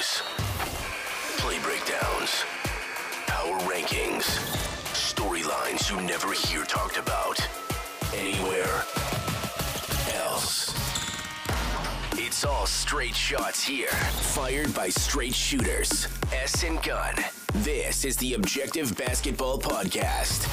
play breakdowns, power rankings, storylines you never hear talked about anywhere else. It's all straight shots here, fired by straight shooters. S and Gun. This is the Objective Basketball Podcast.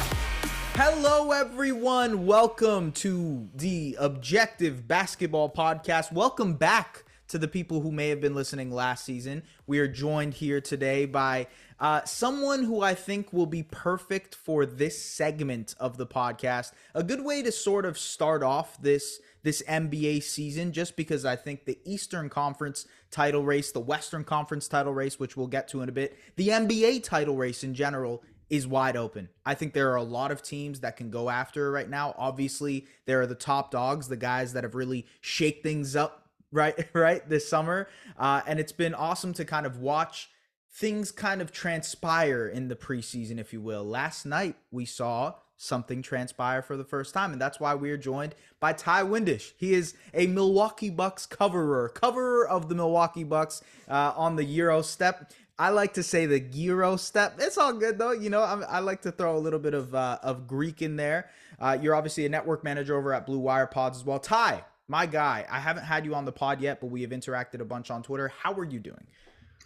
Hello, everyone. Welcome to the Objective Basketball Podcast. Welcome back to the people who may have been listening last season. We are joined here today by uh, someone who I think will be perfect for this segment of the podcast. A good way to sort of start off this this NBA season, just because I think the Eastern Conference title race, the Western Conference title race, which we'll get to in a bit, the NBA title race in general is wide open. I think there are a lot of teams that can go after right now. Obviously, there are the top dogs, the guys that have really shake things up right right this summer uh, and it's been awesome to kind of watch things kind of transpire in the preseason if you will last night we saw something transpire for the first time and that's why we are joined by Ti Windisch he is a milwaukee bucks coverer coverer of the milwaukee bucks uh, on the euro step I like to say the gyro step. It's all good though. You know, I'm, i like to throw a little bit of uh, of Greek in there. Uh, you're obviously a network manager over at Blue Wire Pods as well. Ty, my guy. I haven't had you on the pod yet, but we have interacted a bunch on Twitter. How are you doing?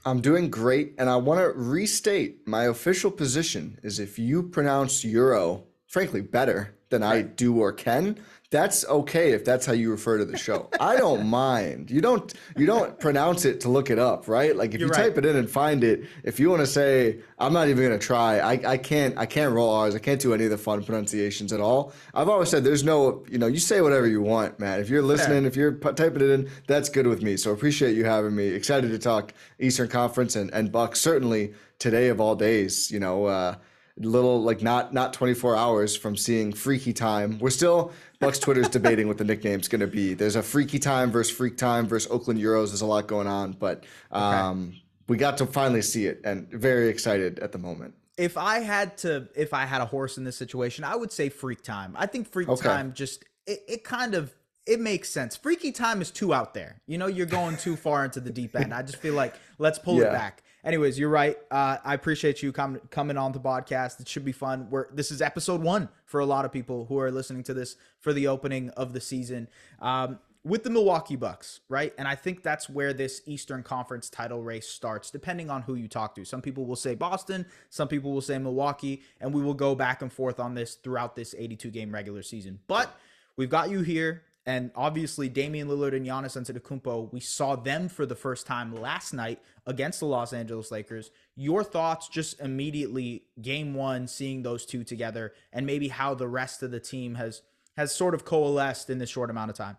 I'm doing great, and I want to restate my official position is if you pronounce Euro, frankly, better than right. I do or can, that's okay if that's how you refer to the show. I don't mind. You don't you don't pronounce it to look it up, right? Like if You're you right. type it in and find it, if you want to say I'm not even gonna try, I, I can't I can't roll R's. I can't do any of the fun pronunciations at all. I've always said there's no you know you say whatever you want, man. If you're listening, yeah. if you're typing it in, that's good with me. So appreciate you having me. Excited to talk Eastern Conference and and Bucks. Certainly today of all days, you know. Uh, little like not not 24 hours from seeing freaky time we're still bucks twitter's debating what the nickname's going to be there's a freaky time versus freak time versus oakland euros there's a lot going on but um, okay. we got to finally see it and very excited at the moment if i had to if i had a horse in this situation i would say freak time i think freak okay. time just it, it kind of it makes sense. Freaky time is too out there. You know, you're going too far into the deep end. I just feel like let's pull yeah. it back anyways, you're right. Uh, I appreciate you com- coming on the podcast. It should be fun. We're, this is episode one for a lot of people who are listening to this for the opening of the season um, with the Milwaukee Bucks, right? And I think that's where this Eastern Conference title race starts, depending on who you talk to. Some people will say Boston, some people will say Milwaukee, and we will go back and forth on this throughout this 82 game regular season. But we've got you here and obviously, Damian Lillard and Giannis Antetokounmpo, we saw them for the first time last night against the Los Angeles Lakers. Your thoughts just immediately, game one, seeing those two together, and maybe how the rest of the team has has sort of coalesced in this short amount of time.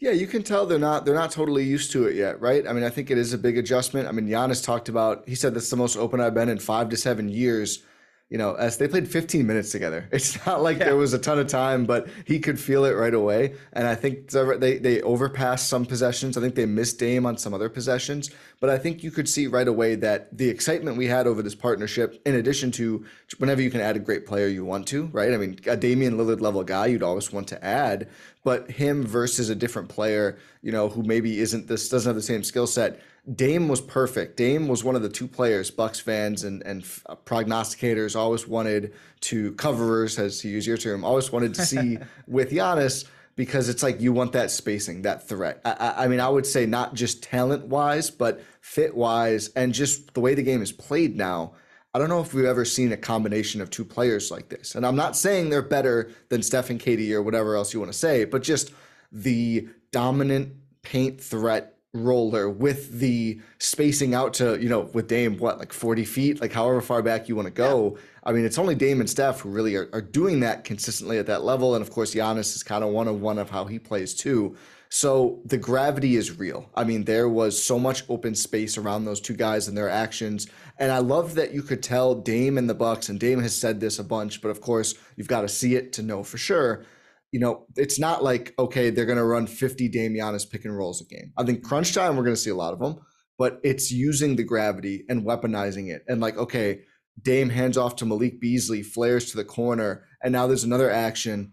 Yeah, you can tell they're not they're not totally used to it yet, right? I mean, I think it is a big adjustment. I mean, Giannis talked about he said that's the most open I've been in five to seven years you know, as they played 15 minutes together. It's not like yeah. there was a ton of time, but he could feel it right away. And I think they they overpassed some possessions. I think they missed Dame on some other possessions, but I think you could see right away that the excitement we had over this partnership, in addition to whenever you can add a great player you want to, right? I mean, a Damian Lillard level guy you'd always want to add, but him versus a different player, you know, who maybe isn't this doesn't have the same skill set Dame was perfect. Dame was one of the two players Bucks fans and and uh, prognosticators always wanted to coverers, as to use your term, always wanted to see with Giannis because it's like you want that spacing, that threat. I, I mean, I would say not just talent wise, but fit wise, and just the way the game is played now. I don't know if we've ever seen a combination of two players like this. And I'm not saying they're better than Steph and KD or whatever else you want to say, but just the dominant paint threat roller with the spacing out to, you know, with Dame, what, like 40 feet, like however far back you want to go. Yeah. I mean, it's only Dame and Steph who really are, are doing that consistently at that level. And of course, Giannis is kind of one of one of how he plays too. So the gravity is real. I mean, there was so much open space around those two guys and their actions. And I love that you could tell Dame and the Bucks, and Dame has said this a bunch, but of course, you've got to see it to know for sure you know, it's not like, okay, they're going to run 50 Dame Giannis pick and rolls a game. I think crunch time, we're going to see a lot of them, but it's using the gravity and weaponizing it. And like, okay, Dame hands off to Malik Beasley, flares to the corner, and now there's another action.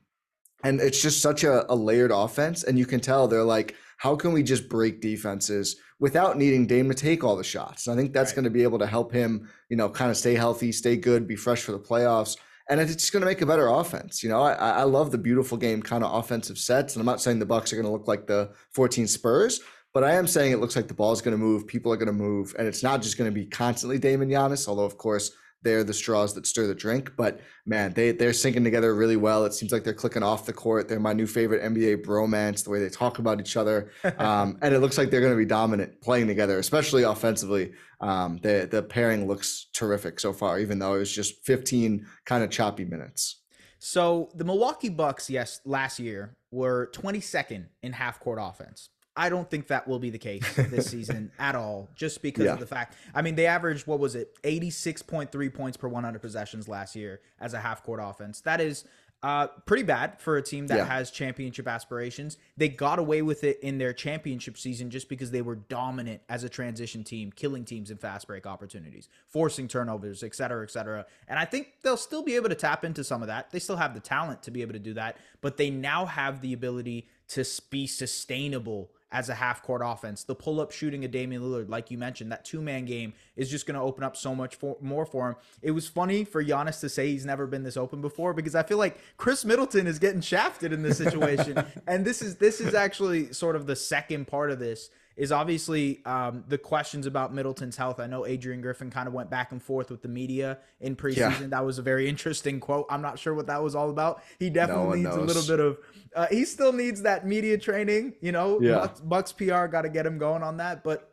And it's just such a, a layered offense. And you can tell they're like, how can we just break defenses without needing Dame to take all the shots? And I think that's Right. going to be able to help him, you know, kind of stay healthy, stay good, be fresh for the playoffs. And it's just going to make a better offense. You know, I, I love the beautiful game kind of offensive sets. And I'm not saying the Bucks are going to look like the 14 Spurs, but I am saying it looks like the ball is going to move, people are going to move, and it's not just going to be constantly Dame and Giannis, although of course they're the straws that stir the drink. But man, they they're syncing together really well. It seems like they're clicking off the court. They're my new favorite NBA bromance, the way they talk about each other, um, and it looks like they're going to be dominant playing together, especially offensively. Um, the the pairing looks terrific so far, even though it was just 15 kind of choppy minutes. So the Milwaukee Bucks, yes, last year were 22nd in half court offense. I don't think that will be the case this season at all, just because Yeah. of the fact. I mean, they averaged what was it, 86.3 points per 100 possessions last year as a half court offense. That is uh, pretty bad for a team that Yeah. has championship aspirations. They got away with it in their championship season just because they were dominant as a transition team, killing teams in fast break opportunities, forcing turnovers, et cetera, et cetera. And I think they'll still be able to tap into some of that. They still have the talent to be able to do that, but they now have the ability to be sustainable as a half court offense. The pull up shooting of Damian Lillard, like you mentioned, that two man game is just going to open up so much for, more for him. It was funny for Giannis to say he's never been this open before because I feel like Khris Middleton is getting shafted in this situation, and this is this is actually sort of the second part of this. Is obviously um, the questions about Middleton's health. I know Adrian Griffin kind of went back and forth with the media in preseason. That was a very interesting quote. I'm not sure what that was all about. He definitely one needs a little bit of. Uh, he still needs that media training. You know, Yeah. Bucks, Bucks PR got to get him going on that. But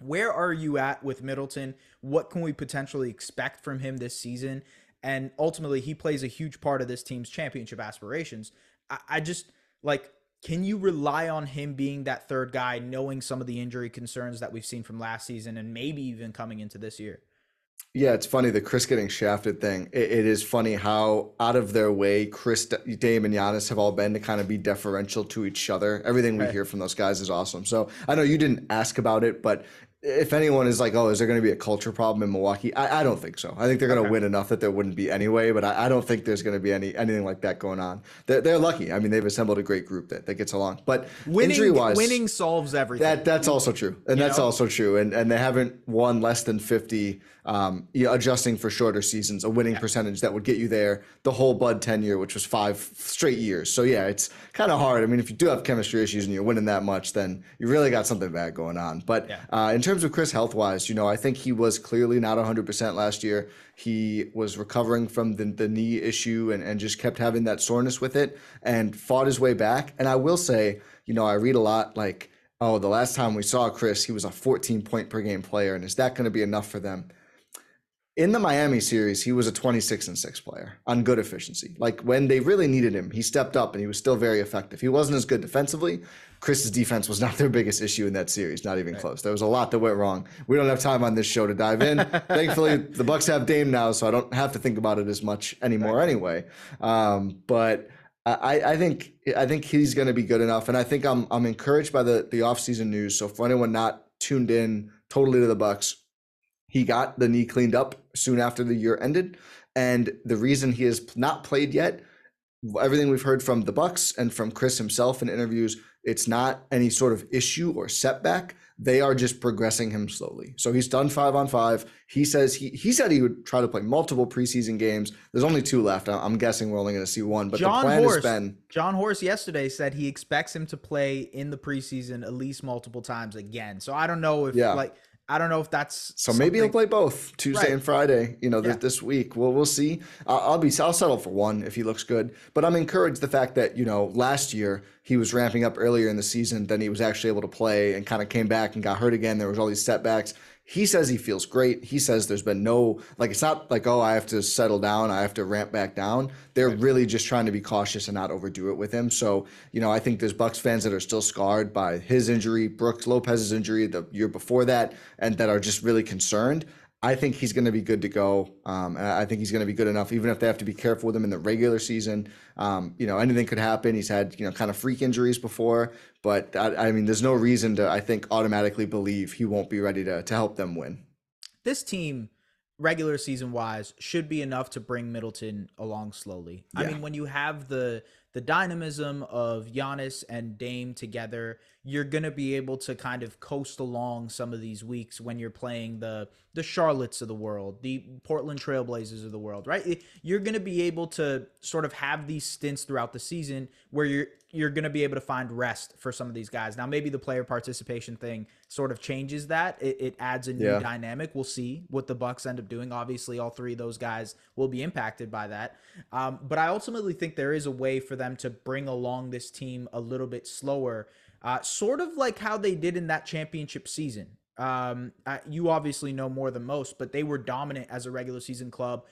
where are you at with Middleton? What can we potentially expect from him this season? And ultimately, he plays a huge part of this team's championship aspirations. I, I just like. Can you rely on him being that third guy, knowing some of the injury concerns that we've seen from last season and maybe even coming into this year? Yeah, it's funny the Khris getting shafted thing. It, it is funny how out of their way Khris, Dame, and Giannis have all been to kind of be deferential to each other. Everything we Right. hear from those guys is awesome. So I know you didn't ask about it, but if anyone is like, "Oh, is there going to be a culture problem in Milwaukee?" I, I don't think so. I think they're going to Okay. win enough that there wouldn't be anyway. But I, I don't think there's going to be any anything like that going on. They're, they're lucky. I mean, they've assembled a great group that, that gets along. But injury Winning, wise, winning solves everything. that that's also true, and You that's know? also true. And and they haven't won less than fifty. Um, you know, adjusting for shorter seasons, a winning percentage that would get you there the whole Bud tenure, which was five straight years. So yeah, it's kind of hard. I mean, if you do have chemistry issues and you're winning that much, then you really got something bad going on. But Yeah. uh, in terms of Khris health wise, you know, I think he was clearly not 100% last year. He was recovering from the, the knee issue and, and just kept having that soreness with it and fought his way back. And I will say, you know, I read a lot like, oh, the last time we saw Khris, he was a 14 point per game player. And is that going to be enough for them? In the Miami series, he was a 26 and 6 player on good efficiency. Like when they really needed him, he stepped up and he was still very effective. He wasn't as good defensively. Khris's defense was not their biggest issue in that series, not even close. There was a lot that went wrong. We don't have time on this show to dive in. Thankfully, the Bucks have Dame now, so I don't have to think about it as much anymore anyway. Um, but I, I think I think he's going to be good enough, and I think I'm I'm encouraged by the the offseason news. So for anyone not tuned in totally to the Bucks, he got the knee cleaned up soon after the year ended, and the reason he has not played yet, everything we've heard from the Bucks and from Khris himself in interviews, it's not any sort of issue or setback. They are just progressing him slowly. So he's done five on five. He says he he said he would try to play multiple preseason games. There's only two left. I'm guessing we're only going to see one, but John the plan Horst, has been Jon Horst yesterday said he expects him to play in the preseason at least multiple times again. So I don't know if Yeah. like I don't know if that's So maybe he'll play both Tuesday Right. and Friday. You know, this, Yeah. this week. Well, we'll see. I'll, I'll be. I'll settle for one if he looks good. But I'm encouraged the fact that you know last year he was ramping up earlier in the season than he was actually able to play, and kind of came back and got hurt again. There was all these setbacks. He says he feels great. He says there's been no like it's not like oh I have to settle down, I have to ramp back down. They're really just trying to be cautious and not overdo it with him. So you know I think there's Bucks fans that are still scarred by his injury, Brooks Lopez's injury the year before that, and that are just really concerned. I think he's going to be good to go. Um, I think he's going to be good enough, even if they have to be careful with him in the regular season. Um, you know, anything could happen. He's had, you know, kind of freak injuries before, but I, I mean, there's no reason to, I think, automatically believe he won't be ready to, to help them win. this team regular season wise should be enough to bring Middleton along slowly. I mean, when you have the the dynamism of Giannis and Dame together, you're to be able to kind of coast along some of these weeks when you're playing the the Charlottes of the world, the Portland Trailblazers of the world, right? You're to be able to sort of have these stints throughout the season where you're you're going to be able to find rest for some of these guys. Now, maybe the player participation thing sort of changes that. It, it adds a new yeah. dynamic. We'll see what the Bucks end up doing. Obviously, all three of those guys will be impacted by that. Um, but I ultimately think there is a way for them to bring along this team a little bit slower, uh, sort of like how they did in that championship season. Um, uh, you obviously know more than most, but they were dominant as a regular season club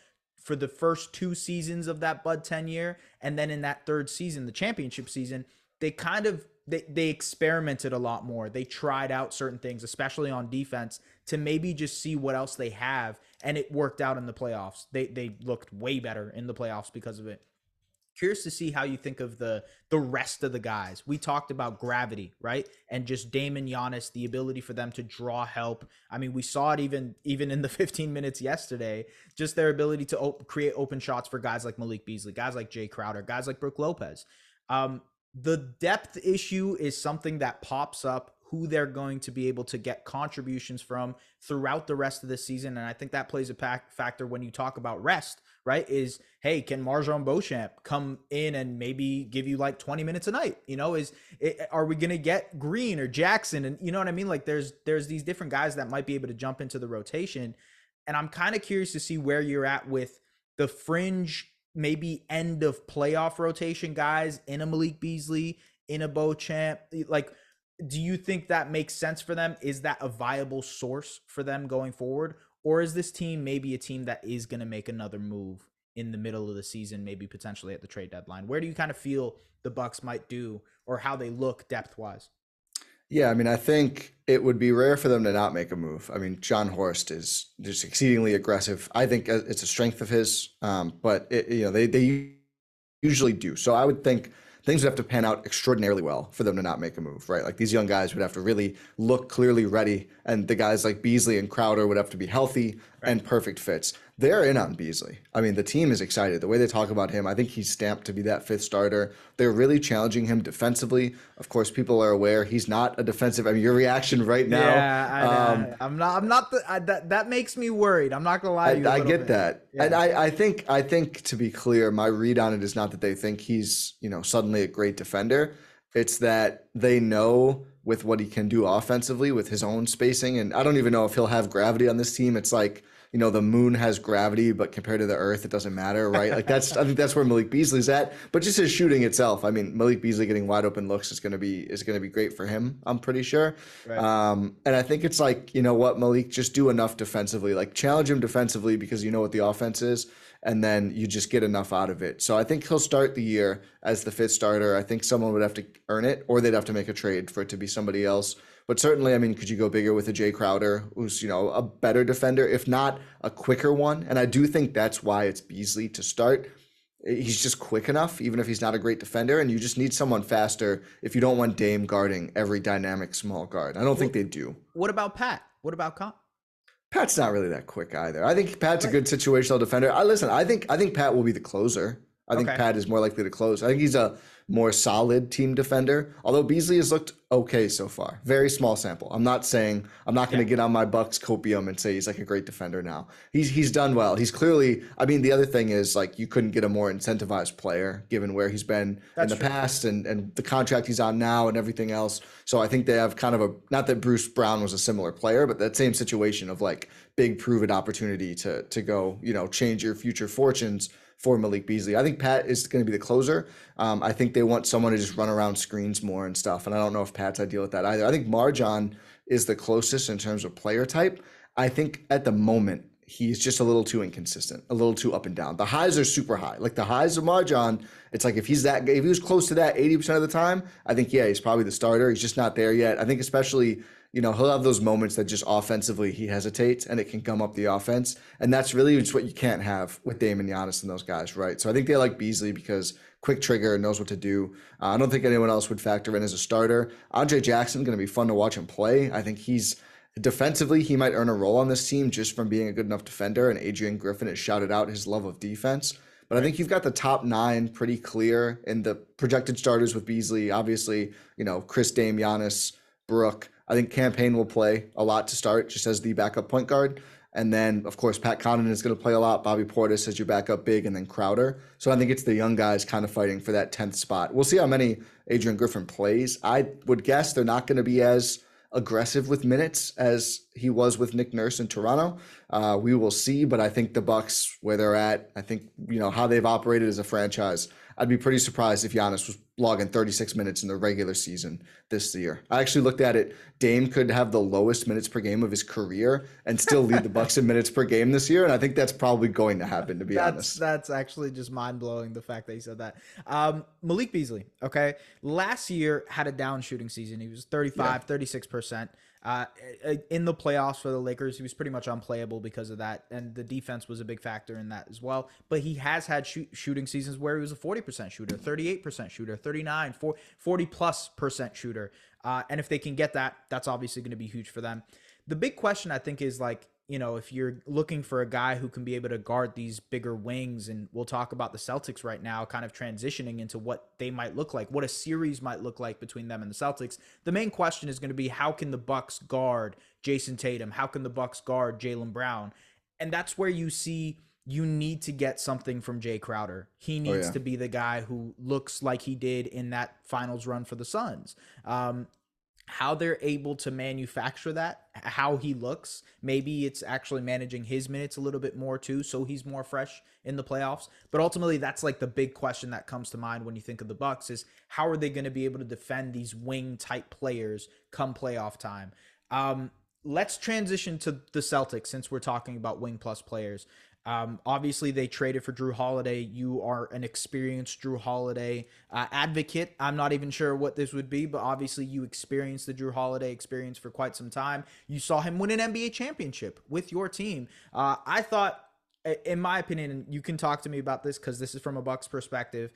for the first two seasons of that Bud 10 year. and then in that third season, the championship season, they kind of they, they experimented a lot more. They tried out certain things, especially on defense, to maybe just see what else they have, and it worked out in the playoffs. They they looked way better in the playoffs because of it. Curious to see how you think of the the rest of the guys. We talked about gravity, right? And just Damon Giannis, the ability for them to draw help. I mean, we saw it even even in the 15 minutes yesterday. Just their ability to op- create open shots for guys like Malik Beasley, guys like Jae Crowder, guys like Brook Lopez. Um, the depth issue is something that pops up who they're going to be able to get contributions from throughout the rest of the season. And I think that plays a factor when you talk about rest, right? Is hey, can MarJon Beauchamp come in and maybe give you like 20 minutes a night? You know, is it, are we gonna get Green or Jackson? And you know what I mean? Like there's there's these different guys that might be able to jump into the rotation. And I'm kind of curious to see where you're at with the fringe, maybe end of playoff rotation guys in a Malik Beasley, in a Beauchamp. Like do you think that makes sense for them? Is that a viable source for them going forward? Or is this team maybe a team that is going to make another move in the middle of the season, maybe potentially at the trade deadline? Where do you kind of feel the Bucks might do or how they look depth wise? Yeah, I mean, I think it would be rare for them to not make a move. I mean, Jon Horst is just exceedingly aggressive. I think uh, it's a strength of his, um, but it, you know they they usually do. So I would think things would have to pan out extraordinarily well for them to not make a move, right? Like these young guys would have to really look clearly ready, and the guys like Beasley and Crowder would have to be healthy right. and perfect fits they're in on Beasley. I mean, the team is excited. The way they talk about him, I think he's stamped to be that fifth starter. They're really challenging him defensively. Of course, people are aware he's not a defensive. I mean, your reaction right now. Yeah, I, am um, not. I'm not. The, I, that that makes me worried. I'm not gonna lie. I, I get bit. that, yeah. and I, I think I think to be clear, my read on it is not that they think he's you know suddenly a great defender. It's that they know with what he can do offensively with his own spacing, and I don't even know if he'll have gravity on this team. It's like you know the moon has gravity, but compared to the Earth, it doesn't matter, right? Like that's I think that's where Malik Beasley's at. But just his shooting itself, I mean, Malik Beasley getting wide open looks is going to be is going to be great for him. I'm pretty sure. Right. Um, and I think it's like you know what Malik just do enough defensively, like challenge him defensively because you know what the offense is and then you just get enough out of it. So I think he'll start the year as the fifth starter. I think someone would have to earn it, or they'd have to make a trade for it to be somebody else. But certainly, I mean, could you go bigger with a Jae Crowder, who's you know a better defender, if not a quicker one? And I do think that's why it's Beasley to start. He's just quick enough, even if he's not a great defender, and you just need someone faster if you don't want Dame guarding every dynamic small guard. I don't think they do. What about Pat? What about Con? Pat's not really that quick either. I think Pat's a good situational defender. I listen. I think I think Pat will be the closer. I think okay. Pat is more likely to close. I think he's a more solid team defender. Although Beasley has looked okay so far. Very small sample. I'm not saying I'm not going to yeah. get on my Bucks copium and say he's like a great defender now. He's he's done well. He's clearly. I mean, the other thing is like you couldn't get a more incentivized player given where he's been That's in the true. past and and the contract he's on now and everything else. So I think they have kind of a not that Bruce Brown was a similar player, but that same situation of like big proven opportunity to to go you know change your future fortunes for Malik Beasley. I think Pat is going to be the closer. Um, I think they want someone to just run around screens more and stuff. And I don't know if Pat's ideal with that either. I think MarJon is the closest in terms of player type. I think at the moment, he's just a little too inconsistent, a little too up and down. The highs are super high. Like the highs of MarJon, it's like if he's that, if he was close to that 80% of the time, I think, yeah, he's probably the starter. He's just not there yet. I think, especially you know, he'll have those moments that just offensively he hesitates and it can come up the offense. And that's really just what you can't have with Damon Giannis and those guys, right? So I think they like Beasley because quick trigger knows what to do. Uh, I don't think anyone else would factor in as a starter. Andre Jackson going to be fun to watch him play. I think he's defensively he might earn a role on this team just from being a good enough defender. And Adrian Griffin has shouted out his love of defense. But I think you've got the top nine pretty clear in the projected starters with Beasley. Obviously, you know, Khris Dame, Giannis, Brook. I think Cam Payne will play a lot to start just as the backup point guard. And then, of course, Pat Connaughton is going to play a lot. Bobby Portis as your backup big, and then Crowder. So I think it's the young guys kind of fighting for that 10th spot. We'll see how many Adrian Griffin plays. I would guess they're not going to be as aggressive with minutes as he was with Nick Nurse in Toronto. Uh, we will see, but I think the Bucks, where they're at, I think you know how they've operated as a franchise. I'd be pretty surprised if Giannis was logging 36 minutes in the regular season this year. I actually looked at it. Dame could have the lowest minutes per game of his career and still lead the Bucks in minutes per game this year, and I think that's probably going to happen. To be that's, honest, that's actually just mind blowing. The fact that he said that. Um, Malik Beasley, okay, last year had a down shooting season. He was 35, 36 percent. Uh, in the playoffs for the Lakers, he was pretty much unplayable because of that, and the defense was a big factor in that as well. But he has had shoot, shooting seasons where he was a 40% shooter, 38% shooter, 39, 40 plus percent shooter. Uh, and if they can get that, that's obviously going to be huge for them. The big question I think is like, you know, if you're looking for a guy who can be able to guard these bigger wings, and we'll talk about the Celtics right now, kind of transitioning into what they might look like, what a series might look like between them and the Celtics. The main question is going to be how can the Bucks guard Jayson Tatum? How can the Bucks guard Jaylen Brown? And that's where you see you need to get something from Jae Crowder. He oh, needs oh, yeah. to be the guy who looks like he did in that finals run for the Suns. Um, how they're able to manufacture that, how he looks. Maybe it's actually managing his minutes a little bit more too, so he's more fresh in the playoffs. But ultimately, that's like the big question that comes to mind when you think of the Bucks is how are they going to be able to defend these wing type players come playoff time? Um, let's transition to the Celtics since we're talking about wing plus players. Um, obviously, they traded for Jrue Holiday. You are an experienced Jrue Holiday uh, advocate. I'm not even sure what this would be, but obviously, you experienced the Jrue Holiday experience for quite some time. You saw him win an NBA championship with your team. Uh, I thought, in my opinion, and you can talk to me about this because this is from a Bucks perspective.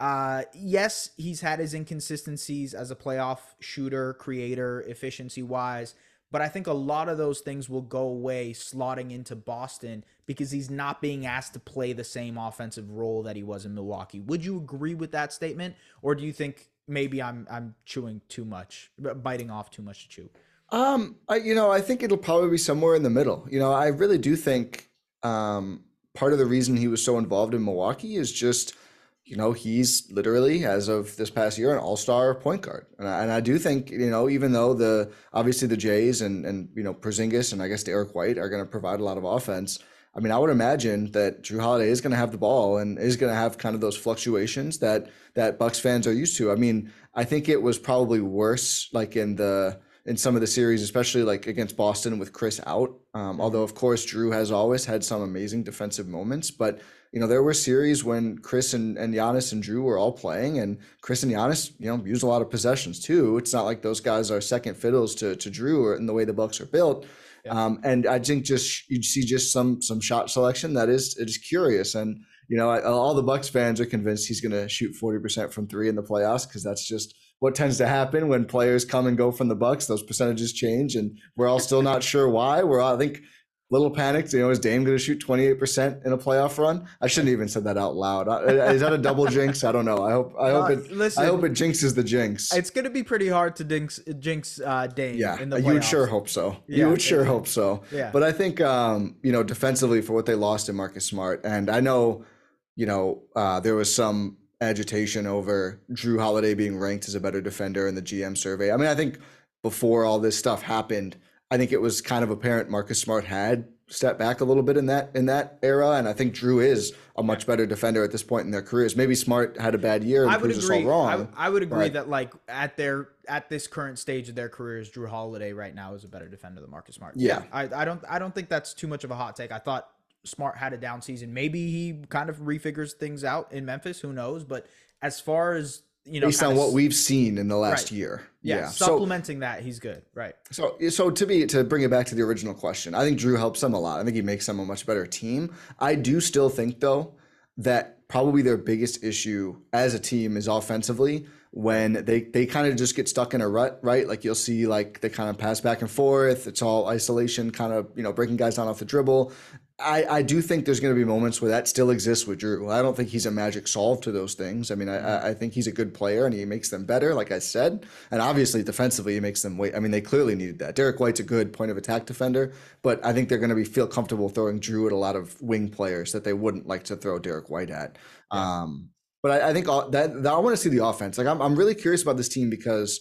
Uh, yes, he's had his inconsistencies as a playoff shooter, creator, efficiency wise. But I think a lot of those things will go away slotting into Boston because he's not being asked to play the same offensive role that he was in Milwaukee. Would you agree with that statement, or do you think maybe I'm I'm chewing too much, biting off too much to chew? Um, I, you know, I think it'll probably be somewhere in the middle. You know, I really do think um, part of the reason he was so involved in Milwaukee is just you know, he's literally, as of this past year, an all star point guard. And I, and I, do think, you know, even though the obviously the Jays and, and you know, Porzingis and I guess Derrick White are going to provide a lot of offense. I mean, I would imagine that Jrue Holiday is going to have the ball and is going to have kind of those fluctuations that that Bucks fans are used to. I mean, I think it was probably worse, like in the in some of the series, especially like against Boston with Khris out. Um, although, of course, Jrue has always had some amazing defensive moments, but you know, there were series when Khris and, and Giannis and Jrue were all playing, and Khris and Giannis, you know, used a lot of possessions too. It's not like those guys are second fiddles to to Jrue or in the way the Bucks are built. Yeah. Um, and I think just you see just some some shot selection that is it is curious, and you know, all the Bucks fans are convinced he's going to shoot forty percent from three in the playoffs because that's just what tends to happen when players come and go from the Bucks. Those percentages change, and we're all still not sure why. We're all, I think little panicked. You know, is Dame going to shoot 28% in a playoff run? I shouldn't even said that out loud. Is that a double jinx? I don't know. I hope I hope it listen, I hope it jinxes the jinx. It's going to be pretty hard to jinx jinx uh, Dame. Yeah, you would sure hope so. Yeah, you would sure hope so. Yeah. But I think um, you know defensively for what they lost in Marcus Smart, and I know you know uh, there was some agitation over Jrue Holiday being ranked as a better defender in the GM survey. I mean, I think before all this stuff happened I think it was kind of apparent Marcus Smart had stepped back a little bit in that in that era, and I think Jrue is a much better defender at this point in their careers. Maybe Smart had a bad year and I would proves agree. us all wrong. I, I would agree but, that like at their at this current stage of their careers, Jrue Holiday right now is a better defender than Marcus Smart. Yeah, I, I don't I don't think that's too much of a hot take. I thought Smart had a down season. Maybe he kind of refigures things out in Memphis. Who knows? But as far as you know, based on what we've seen in the last right. year. Yeah, yeah. supplementing so, that, he's good. Right. So, so to be to bring it back to the original question, I think Jrue helps them a lot. I think he makes them a much better team. I do still think though that probably their biggest issue as a team is offensively when they they kind of just get stuck in a rut, right? Like you'll see like they kind of pass back and forth. It's all isolation, kind of you know breaking guys down off the dribble. I, I do think there's going to be moments where that still exists with Jrue. I don't think he's a magic solve to those things. I mean, I, I think he's a good player and he makes them better, like I said. And obviously, defensively, he makes them wait. I mean, they clearly needed that. Derrick White's a good point of attack defender, but I think they're going to be feel comfortable throwing Jrue at a lot of wing players that they wouldn't like to throw Derrick White at. Yeah. Um, but I, I think all, that, that I want to see the offense. Like I'm, I'm really curious about this team because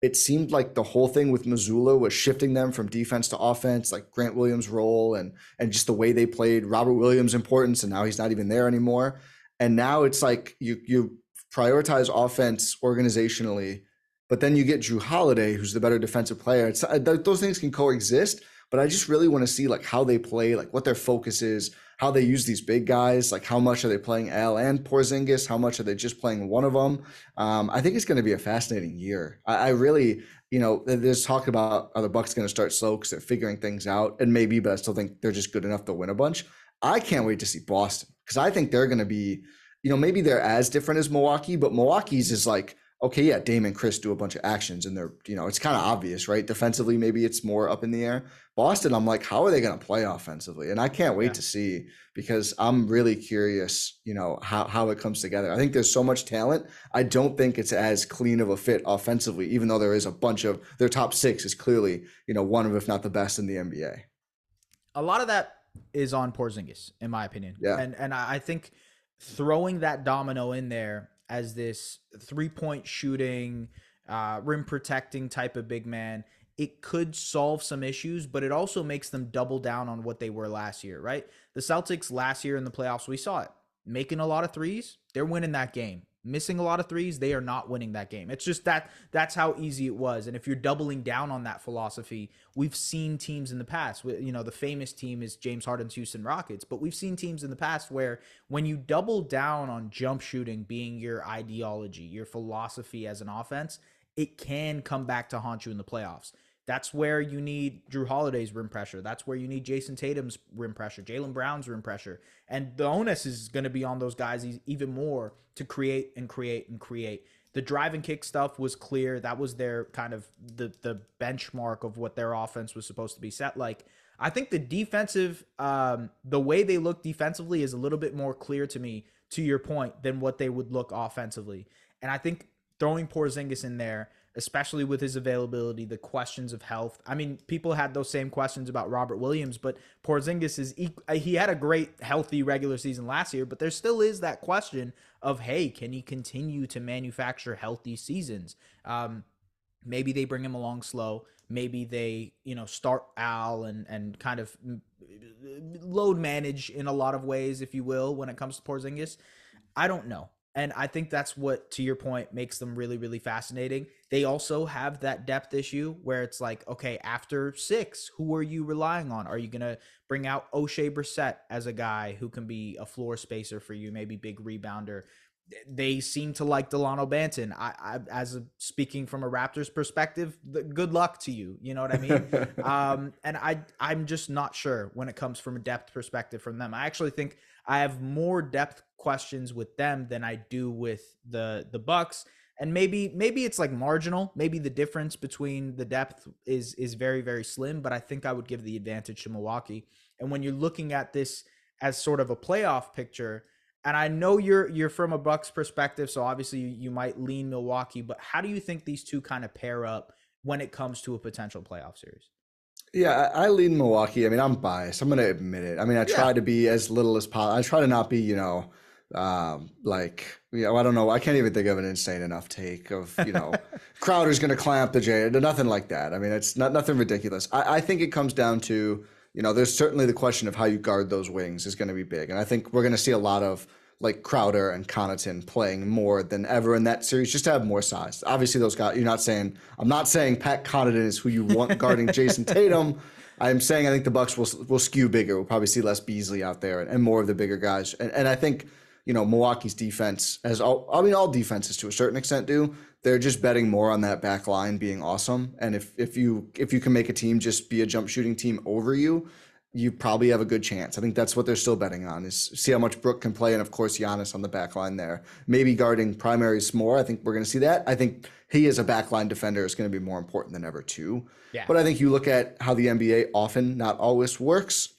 it seemed like the whole thing with Mazzulla was shifting them from defense to offense, like Grant Williams' role and and just the way they played, Robert Williams' importance, and now he's not even there anymore. And now it's like you you prioritize offense organizationally, but then you get Jrue Holiday, who's the better defensive player. It's uh, those things can coexist, but I just really want to see like how they play, like what their focus is, how they use these big guys. Like how much are they playing Al and Porzingis? How much are they just playing one of them? Um, I think it's going to be a fascinating year. I, I really, you know, there's talk about are the Bucks going to start slow because they're figuring things out, and maybe, but I still think they're just good enough to win a bunch. I can't wait to see Boston because I think they're going to be, you know, maybe they're as different as Milwaukee, but Milwaukee's is like okay, yeah, Dame and Khris do a bunch of actions and they're, you know, it's kind of obvious, right? Defensively, maybe it's more up in the air. Boston, I'm like, how are they going to play offensively? And I can't wait yeah. to see because I'm really curious, you know, how, how it comes together. I think there's so much talent. I don't think it's as clean of a fit offensively, even though there is a bunch of their top six is clearly, you know, one of, if not the best in the NBA. A lot of that is on Porzingis, in my opinion. Yeah. And, and I think throwing that domino in there as this three point shooting, uh, rim protecting type of big man, it could solve some issues, but it also makes them double down on what they were last year, right? The Celtics last year in the playoffs, we saw it making a lot of threes, they're winning that game missing a lot of threes, they are not winning that game. It's just that that's how easy it was. And if you're doubling down on that philosophy, we've seen teams in the past. You know, the famous team is James Harden's Houston Rockets, but we've seen teams in the past where when you double down on jump shooting being your ideology, your philosophy as an offense, it can come back to haunt you in the playoffs. That's where you need Jrue Holiday's rim pressure. That's where you need Jayson Tatum's rim pressure, Jaylen Brown's rim pressure. And the onus is going to be on those guys even more to create and create and create. The drive and kick stuff was clear. That was their kind of the the benchmark of what their offense was supposed to be set like. I think the defensive, um, the way they look defensively is a little bit more clear to me, to your point, than what they would look offensively. And I think throwing Porzingis in there especially with his availability, the questions of health. I mean, people had those same questions about Robert Williams, but Porzingis is uh, he had a great healthy regular season last year, but there still is that question of hey, can he continue to manufacture healthy seasons? Um, maybe they bring him along slow. Maybe they, you know, start Al and and kind of load manage in a lot of ways, if you will, when it comes to Porzingis. I don't know. And I think that's what, to your point, makes them really, really fascinating. They also have that depth issue where it's like, okay, after six, who are you relying on? Are you going to bring out Oshae Brissett as a guy who can be a floor spacer for you, maybe big rebounder? They seem to like Dalano Banton. I, I as a, speaking from a Raptors perspective, the, good luck to you. You know what I mean? um, and I, I'm just not sure when it comes from a depth perspective from them. I actually think I have more depth questions with them than I do with the the Bucks. And maybe maybe it's like marginal. Maybe the difference between the depth is is very very slim, but I think I would give the advantage to Milwaukee. And when you're looking at this as sort of a playoff picture, and I know you're you're from a Bucks perspective, so obviously you, you might lean Milwaukee, but how do you think these two kind of pair up when it comes to a potential playoff series? Yeah, I, lean Milwaukee. I mean, I'm biased. I'm going to admit it. I mean, I try to be as little as possible. I try to not be, you know, um, like, you know, I don't know. I can't even think of an insane enough take of, you know, Crowder's going to clamp the J. Nothing like that. I mean, it's not nothing ridiculous. I, I think it comes down to, you know, there's certainly the question of how you guard those wings is going to be big. And I think we're going to see a lot of like Crowder and Connaughton playing more than ever in that series, just to have more size. Obviously, those guys. You're not saying I'm not saying Pat Connaughton is who you want guarding Jayson Tatum. I'm saying I think the Bucks will will skew bigger. We'll probably see less Beasley out there and, and more of the bigger guys. And, and I think you know Milwaukee's defense, as all I mean, all defenses to a certain extent do. They're just betting more on that back line being awesome. And if if you if you can make a team just be a jump shooting team over you, you probably have a good chance. I think that's what they're still betting on is see how much Brook can play, and of course Giannis on the back line there. Maybe guarding primaries more. I think we're going to see that. I think he as a backline defender is going to be more important than ever too. Yeah. But I think you look at how the NBA often, not always, works,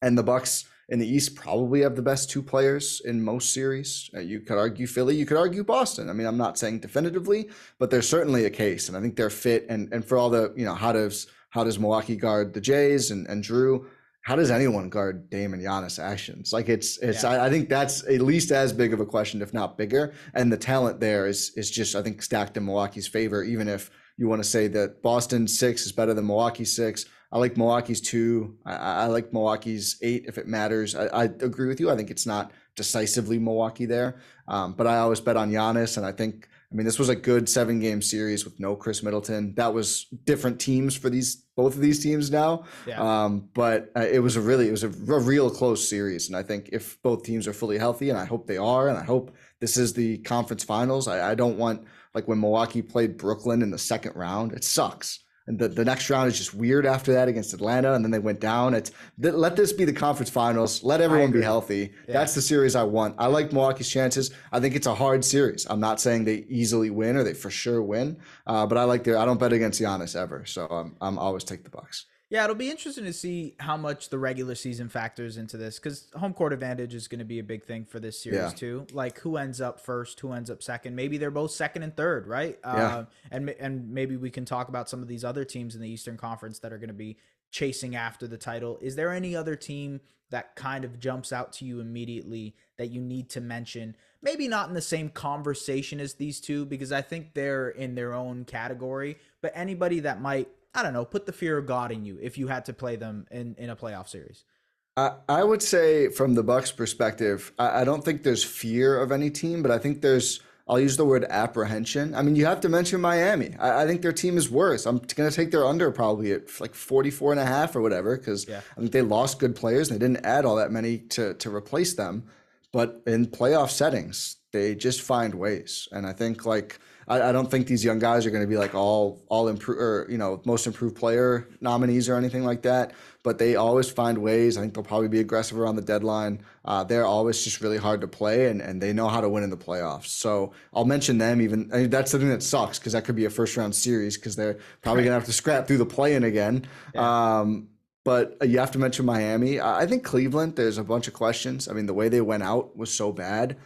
and the Bucks in the East probably have the best two players in most series. Uh, you could argue Philly, you could argue Boston. I mean, I'm not saying definitively, but there's certainly a case, and I think they're fit. And and for all the you know how does how does Milwaukee guard the Jays and, and Jrue? How does anyone guard Dame and Giannis actions? Like it's it's Yeah. I, I think that's at least as big of a question, if not bigger. And the talent there is is just I think stacked in Milwaukee's favor, even if you want to say that Boston six is better than Milwaukee six. I like Milwaukee's two. I, I like Milwaukee's eight if it matters. I, I agree with you. I think it's not decisively Milwaukee there, um, but I always bet on Giannis, and I think I mean this was a good seven game series with no Khris Middleton. That was different teams for these both of these teams now, Yeah. um, but uh, it was a really it was a, r- real close series, and I think if both teams are fully healthy, and I hope they are, and I hope this is the conference finals. I, I don't want like when Milwaukee played Brooklyn in the second round. It sucks. And the, the next round is just weird after that against Atlanta, and then they went down. It's th- let this be the conference finals. Let everyone be healthy. Yeah. That's the series I want. I like Milwaukee's chances. I think it's a hard series. I'm not saying they easily win or they for sure win, uh, but I like their. I don't bet against Giannis ever, so I'm I'm always take the Bucks. Yeah, it'll be interesting to see how much the regular season factors into this because home court advantage is going to be a big thing for this series Yeah. too. Like who ends up first, who ends up second. Maybe they're both second and third, right? Yeah. Uh, and and maybe we can talk about some of these other teams in the Eastern Conference that are going to be chasing after the title. Is there any other team that kind of jumps out to you immediately that you need to mention? Maybe not in the same conversation as these two because I think they're in their own category, but anybody that might I don't know, put the fear of God in you if you had to play them in, in a playoff series. I, I would say from the Bucks perspective, I, I don't think there's fear of any team, but I think there's I'll use the word apprehension. I mean, you have to mention Miami. I, I think their team is worse. I'm going to take their under probably at like 44 and a half or whatever because Yeah. I think they lost good players. And they didn't add all that many to, to replace them. But in playoff settings, they just find ways. And I think like I, I don't think these young guys are going to be like all all improve or you know most improved player nominees or anything like that. But they always find ways. I think they'll probably be aggressive around the deadline. Uh, they're always just really hard to play, and, and they know how to win in the playoffs. So I'll mention them. Even I mean, that's the thing that sucks because that could be a first round series because they're probably going to have to scrap through the play in again. Um, but you have to mention Miami. I think Cleveland. There's a bunch of questions. I mean, the way they went out was so bad.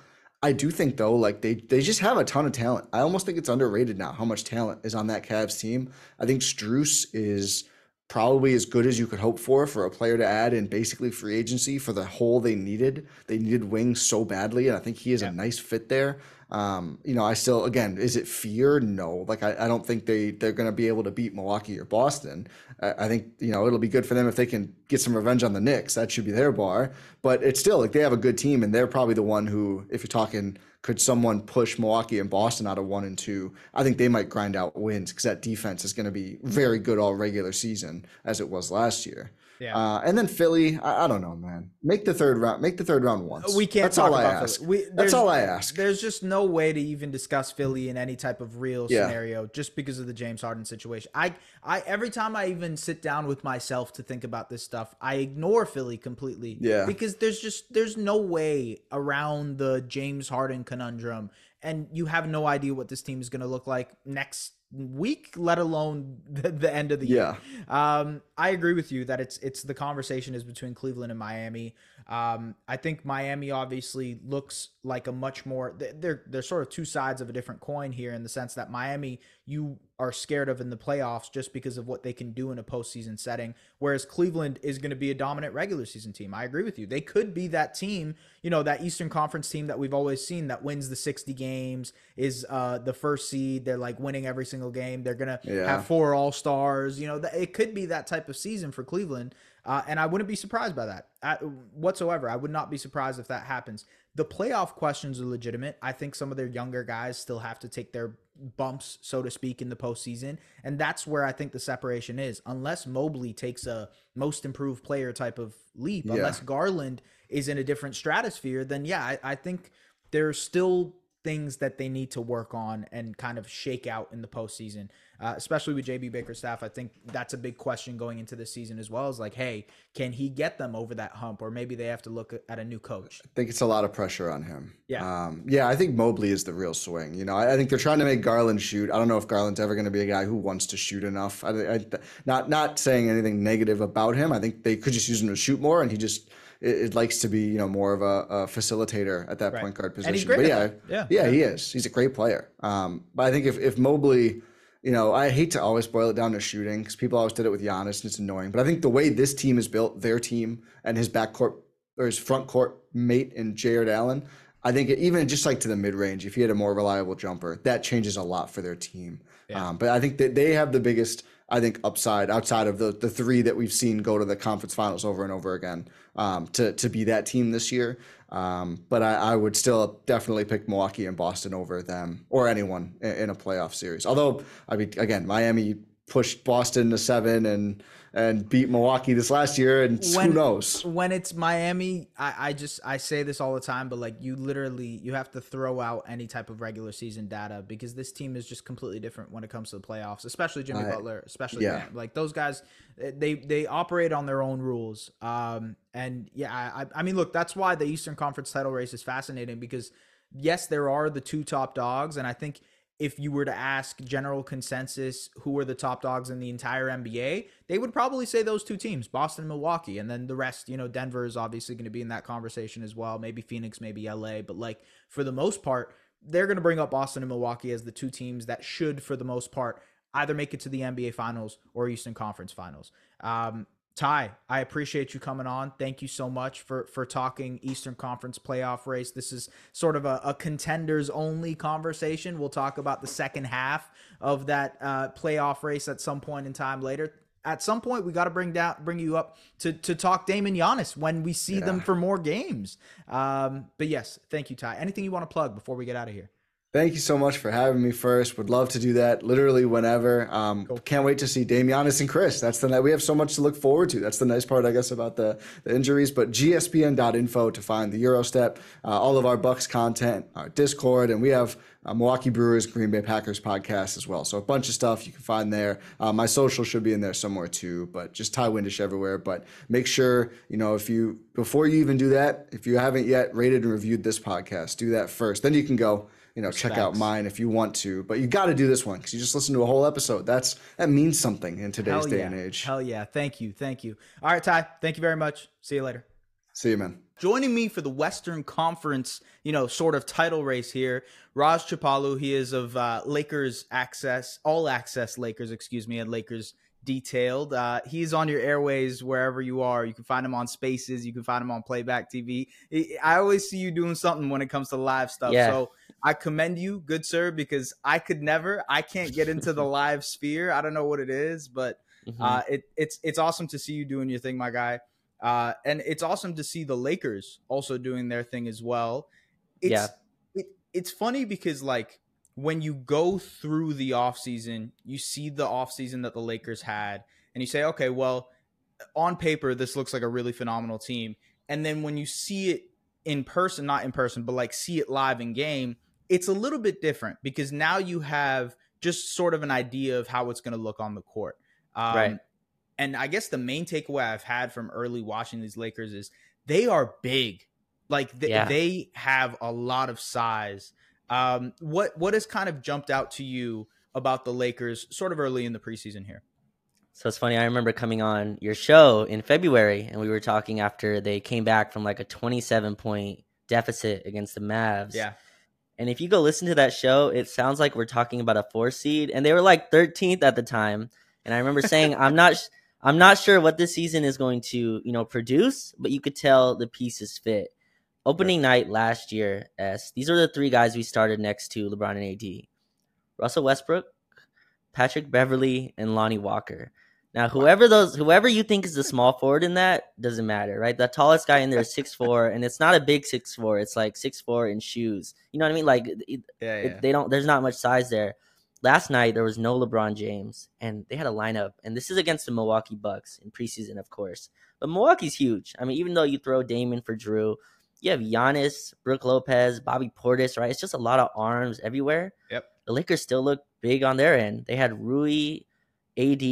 I do think though, like they they just have a ton of talent. I almost think it's underrated now how much talent is on that Cavs team. I think Strus is probably as good as you could hope for for a player to add in basically free agency for the hole they needed. They needed wings so badly, and I think he is a nice fit there. Um, you know, I still again, is it fear? No, like I, I don't think they they're going to be able to beat Milwaukee or Boston. I, I think you know it'll be good for them if they can get some revenge on the Knicks. That should be their bar. But it's still like they have a good team, and they're probably the one who, if you're talking, could someone push Milwaukee and Boston out of one and two? I think they might grind out wins because that defense is going to be very good all regular season as it was last year. Yeah. Uh, and then Philly, I, I don't know, man. Make the third round. Make the third round once. We can't That's talk all I ask. We, That's there's- all I ask. There's just no way to even discuss Philly in any type of real Yeah. scenario just because of the James Harden situation. I, I every time I even sit down with myself to think about this stuff, I ignore Philly completely. Yeah. Because there's just there's no way around the James Harden conundrum, and you have no idea what this team is going to look like next week, let alone the, the end of the year. Um, I agree with you that it's it's the conversation is between Cleveland and Miami. Um, I think Miami obviously looks like a much more th- they're they're sort of two sides of a different coin here in the sense that Miami you are scared of in the playoffs just because of what they can do in a postseason setting, whereas Cleveland is going to be a dominant regular season team. I agree with you. They could be that team, you know, that Eastern Conference team that we've always seen that wins the 60 games, is uh, the first seed. They're like winning every single game. They're gonna Yeah. have four All Stars. You know, it could be that type of season for Cleveland, uh, and I wouldn't be surprised by that uh, whatsoever. I would not be surprised if that happens. The playoff questions are legitimate. I think some of their younger guys still have to take their bumps, so to speak, in the postseason, and that's where I think the separation is. Unless Mobley takes a most improved player type of leap, Yeah. unless Garland is in a different stratosphere, then yeah, I, I think there's still things that they need to work on and kind of shake out in the postseason. Uh, especially with JB Bickerstaff. I think that's a big question going into the season as well. Is like, hey, can he get them over that hump, or maybe they have to look at a new coach? I think it's a lot of pressure on him. Yeah, um, yeah. I think Mobley is the real swing. You know, I, I, think they're trying to make Garland shoot. I don't know if Garland's ever going to be a guy who wants to shoot enough. I, I, not not saying anything negative about him. I think they could just use him to shoot more, and he just it, it, likes to be you know more of a, a facilitator at that right. point guard position. but yeah, yeah, yeah, he is. He's a great player. Um, but I think if if Mobley, you know, I hate to always boil it down to shooting because people always did it with Giannis and it's annoying. But I think the way this team is built, their team and his backcourt or his front court mate in Jarrett Allen. I think even just like to the mid range, if he had a more reliable jumper, that changes a lot for their team. Yeah. Um, but I think that they have the biggest I think upside outside of the the three that we've seen go to the conference finals over and over again um, to to be that team this year. Um, but I, I, would still definitely pick Milwaukee and Boston over them or anyone in, in a playoff series. Although I mean, again, Miami pushed Boston to seven and and beat Milwaukee this last year, and when, who knows? When it's Miami, I, I just I say this all the time, but like you literally you have to throw out any type of regular season data because this team is just completely different when it comes to the playoffs, especially Jimmy I, Butler, especially yeah. like those guys. They they operate on their own rules, um, and yeah, I I mean, look, that's why the Eastern Conference title race is fascinating because yes, there are the two top dogs, and I think if you were to ask general consensus who are the top dogs in the entire NBA, they would probably say those two teams, Boston and Milwaukee. And then the rest, you know, Denver is obviously going to be in that conversation as well. Maybe Phoenix, maybe LA. But like for the most part, they're going to bring up Boston and Milwaukee as the two teams that should, for the most part, either make it to the NBA Finals or Eastern Conference Finals. Um, Ti, I appreciate you coming on. Thank you so much for for talking Eastern Conference playoff race. This is sort of a, a contenders only conversation. We'll talk about the second half of that uh, playoff race at some point in time later. At some point, we got to bring down, bring you up to to talk Damon Giannis when we see yeah. them for more games. Um, but yes, thank you, Ti. Anything you want to plug before we get out of here? Thank you so much for having me first. Would love to do that literally whenever. Um, cool. Can't wait to see Damianis and Khris. That's the night we have so much to look forward to. That's the nice part, I guess, about the, the injuries. But gspn.info to find the Eurostep, uh, all of our Bucks content, our Discord, and we have uh, Milwaukee Brewers, Green Bay Packers podcast as well. So a bunch of stuff you can find there. Uh, my social should be in there somewhere too, but just Ti Windisch everywhere. But make sure, you know, if you, before you even do that, if you haven't yet rated and reviewed this podcast, do that first. Then you can go you know, Respects. check out mine if you want to. But you got to do this one because you just listen to a whole episode. That's that means something in today's day yeah. and age. Hell yeah! Thank you, thank you. All right, Ti. Thank you very much. See you later. See you, man. Joining me for the Western Conference, you know, sort of title race here, Raj Chipalu. He is of uh, Lakers Access, All Access Lakers, excuse me, and Lakers detailed. Uh, he's on your airways wherever you are. You can find him on Spaces. You can find him on Playback TV. I always see you doing something when it comes to live stuff. Yeah. So I commend you, good sir, because I could never. I can't get into the live sphere. I don't know what it is, but mm-hmm. uh, it, it's it's awesome to see you doing your thing, my guy. Uh, and it's awesome to see the Lakers also doing their thing as well. It's, yeah. It, it's funny because like when you go through the offseason, you see the offseason that the Lakers had, and you say, okay, well, on paper, this looks like a really phenomenal team. And then when you see it in person, not in person, but like see it live in game, it's a little bit different because now you have just sort of an idea of how it's going to look on the court. Um, right. And I guess the main takeaway I've had from early watching these Lakers is they are big. Like th- yeah. they have a lot of size. Um, what what has kind of jumped out to you about the Lakers sort of early in the preseason here? So it's funny. I remember coming on your show in February, and we were talking after they came back from like a 27 point deficit against the Mavs. Yeah. And if you go listen to that show, it sounds like we're talking about a four seed, and they were like 13th at the time. And I remember saying, "I'm not, I'm not sure what this season is going to, you know, produce, but you could tell the pieces fit." Opening night last year, S. These are the three guys we started next to LeBron and AD: Russell Westbrook, Patrick Beverley, and Lonnie Walker. Now, whoever those, whoever you think is the small forward in that doesn't matter, right? The tallest guy in there is six four, and it's not a big six four. It's like six four in shoes. You know what I mean? Like, it, yeah, yeah. It, they don't. There's not much size there. Last night there was no LeBron James, and they had a lineup, and this is against the Milwaukee Bucks in preseason, of course. But Milwaukee's huge. I mean, even though you throw Damon for Jrue, you have Giannis, Brook Lopez, Bobby Portis, right? It's just a lot of arms everywhere. Yep. The Lakers still look big on their end. They had Rui, AD,